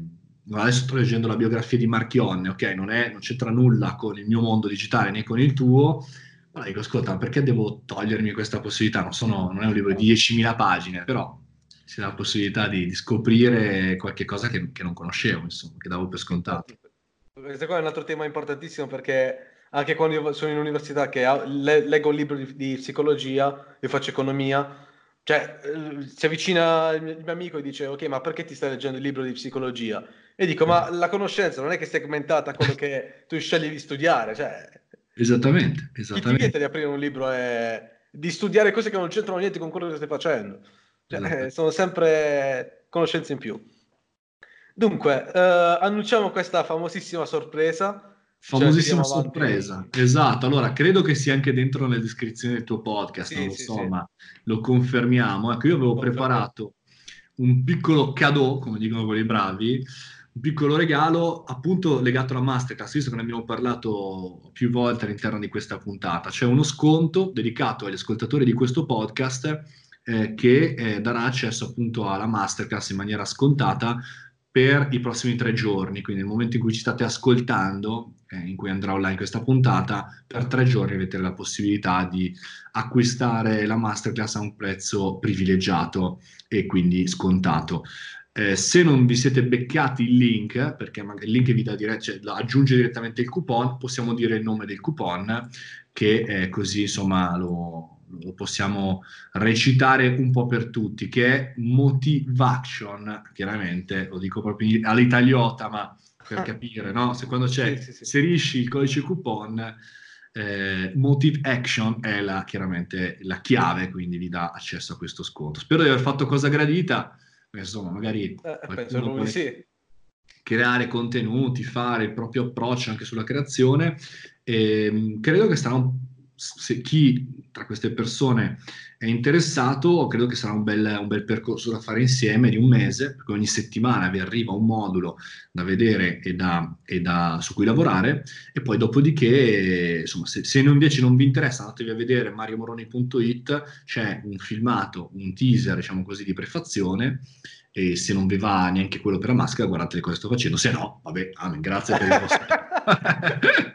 Speaker 3: adesso sto leggendo la biografia di Marchionne, ok? Non, è, non c'entra nulla con il mio mondo digitale né con il tuo, ma dico, ascolta, perché devo togliermi questa possibilità? Non, sono, non è un libro di 10.000 pagine, però si dà la possibilità di, di scoprire qualche cosa che, che, non conoscevo, insomma, che davo per scontato.
Speaker 2: Questo qua è un altro tema importantissimo perché anche quando io sono in università che leggo un libro di, di psicologia, io faccio economia, cioè eh, si avvicina il mio amico e dice ok ma perché ti stai leggendo il libro di psicologia? E dico ma la conoscenza non è che è segmentata a quello che [laughs] tu scegli di studiare, cioè...
Speaker 3: Esattamente, esattamente. Chi ti
Speaker 2: vieta di aprire un libro e di studiare cose che non c'entrano niente con quello che stai facendo? Cioè, esatto. sono sempre conoscenze in più. Dunque, eh, annunciamo questa famosissima sorpresa.
Speaker 3: Famosissima cioè, sorpresa, esatto. Allora, credo che sia anche dentro nella descrizione del tuo podcast, sì, non lo sì, so, sì. ma lo confermiamo. Ecco, io avevo preparato un piccolo cadeau, come dicono quelli bravi, un piccolo regalo appunto legato alla masterclass, visto che ne abbiamo parlato più volte all'interno di questa puntata. C'è uno sconto dedicato agli ascoltatori di questo podcast eh, che eh, darà accesso appunto alla masterclass in maniera scontata per i prossimi tre giorni, quindi nel momento in cui ci state ascoltando, eh, in cui andrà online questa puntata, per tre giorni avete la possibilità di acquistare la masterclass a un prezzo privilegiato e quindi scontato. Eh, se non vi siete beccati il link, perché il link vi dà dire- cioè, aggiunge direttamente il coupon, possiamo dire il nome del coupon, che è così insomma lo, lo possiamo recitare un po' per tutti, che è Motivation, chiaramente lo dico proprio all'italiota, ma per capire, no? Se quando c'è, sì, sì, sì. inserisci il codice coupon, eh, Motive Action è la, chiaramente la chiave, quindi vi dà accesso a questo sconto. Spero di aver fatto cosa gradita, insomma, magari
Speaker 2: eh, penso sì.
Speaker 3: creare contenuti, fare il proprio approccio anche sulla creazione. E, ehm, credo che sarà un se chi tra queste persone è interessato, credo che sarà un bel, un bel, percorso da fare insieme di un mese, perché ogni settimana vi arriva un modulo da vedere e, da, e da, su cui lavorare, e poi dopodiché, insomma, se, se invece non vi interessa, andatevi a vedere mariomoroni.it, c'è un filmato, un teaser, diciamo così, di prefazione, e se non vi va neanche quello per la maschera, guardate cosa sto facendo, se no, vabbè, amen, grazie per il vostro... [laughs] [laughs] [laughs]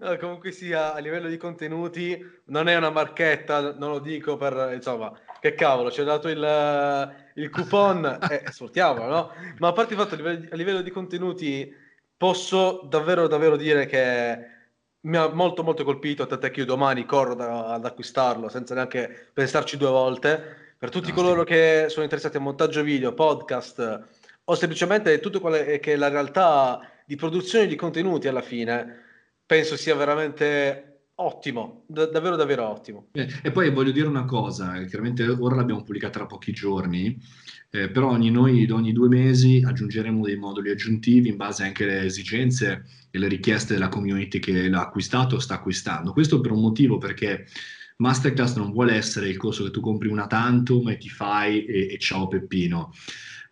Speaker 2: No, comunque sia a livello di contenuti non è una marchetta, non lo dico per insomma, che cavolo, ci ha dato il, il coupon e eh, [laughs] sfruttiamolo, no? Ma a parte il fatto a livello, di, a livello di contenuti posso davvero davvero dire che mi ha molto molto colpito, tant'è che io domani corro da, ad acquistarlo senza neanche pensarci due volte. Per tutti no, coloro sì. che sono interessati a montaggio video, podcast o semplicemente tutto quello che è la realtà di produzione di contenuti alla fine, penso sia veramente ottimo, d- davvero davvero ottimo.
Speaker 3: Eh, e poi voglio dire una cosa, chiaramente ora l'abbiamo pubblicata tra pochi giorni, eh, però ogni, noi ogni due mesi aggiungeremo dei moduli aggiuntivi in base anche alle esigenze e alle richieste della community che l'ha acquistato o sta acquistando. Questo per un motivo, perché Masterclass non vuole essere il corso che tu compri una tantum e ti fai e, e ciao Peppino,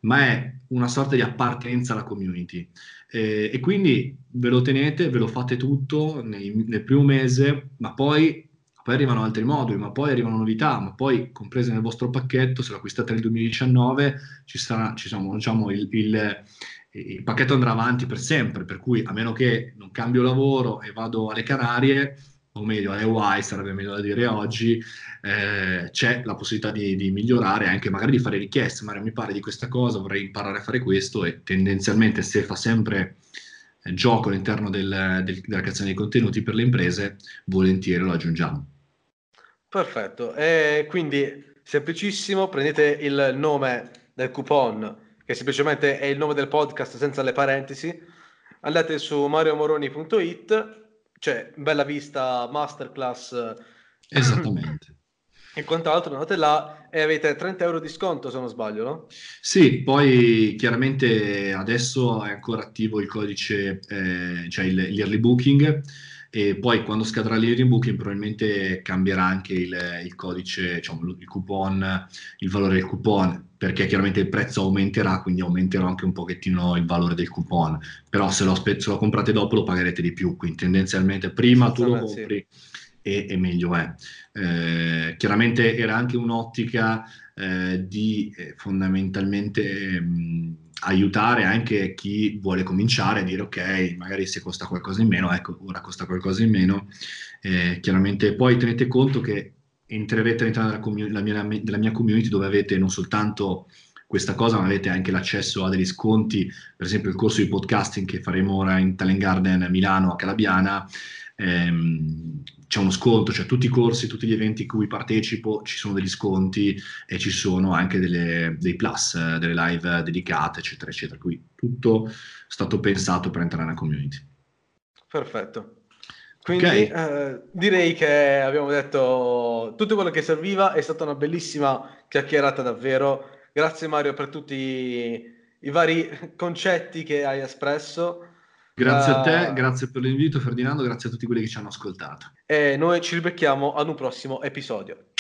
Speaker 3: ma è una sorta di appartenenza alla community. Eh, e quindi ve lo tenete, ve lo fate tutto nei, nel primo mese, ma poi, poi, arrivano altri moduli, ma poi arrivano novità, ma poi comprese nel vostro pacchetto, se lo acquistate nel 2019, ci sarà ci sono, diciamo, il, il, il pacchetto andrà avanti per sempre, per cui a meno che non cambio lavoro e vado alle Canarie, o meglio alle Hawaii sarebbe meglio da dire oggi, eh, c'è la possibilità di, di, migliorare, anche magari di fare richieste, magari mi pare di questa cosa, vorrei imparare a fare questo e tendenzialmente se fa sempre eh, gioco all'interno del, del, della creazione dei contenuti per le imprese, volentieri lo aggiungiamo.
Speaker 2: Perfetto, e quindi semplicissimo, prendete il nome del coupon, che semplicemente è il nome del podcast senza le parentesi, andate su mariomoroni.it cioè bella vista masterclass eh,
Speaker 3: esattamente. [clears throat]
Speaker 2: E quant'altro andate là e avete 30 euro di sconto se non sbaglio no?
Speaker 3: sì poi chiaramente adesso è ancora attivo il codice eh, cioè l'early booking e poi quando scadrà l'early booking probabilmente cambierà anche il, il codice diciamo, il coupon il valore del coupon perché chiaramente il prezzo aumenterà, quindi aumenterà anche un pochettino il valore del coupon, però se lo, se lo comprate dopo lo pagherete di più, quindi tendenzialmente prima tu lo compri e, e, meglio è. Eh, chiaramente era anche un'ottica eh, di eh, fondamentalmente mh, aiutare anche chi vuole cominciare a dire ok, magari se costa qualcosa in meno, ecco, ora costa qualcosa in meno. Eh, chiaramente poi tenete conto che entrerete all'interno della, commun- mia, della mia community dove avete non soltanto questa cosa, ma avete anche l'accesso a degli sconti, per esempio il corso di podcasting che faremo ora in Talent Garden Milano a Calabiana, ehm, c'è uno sconto, cioè tutti i corsi, tutti gli eventi in cui partecipo ci sono degli sconti e ci sono anche delle, dei plus, delle live dedicate, eccetera, eccetera. Quindi tutto è stato pensato per entrare nella community.
Speaker 2: Perfetto. Quindi okay. eh, direi che abbiamo detto tutto quello che serviva, è stata una bellissima chiacchierata davvero. Grazie Mario per tutti i vari concetti che hai espresso.
Speaker 3: Grazie uh, a te, grazie per l'invito Ferdinando, grazie a tutti quelli che ci hanno ascoltato.
Speaker 2: E noi ci ribecchiamo ad un prossimo episodio.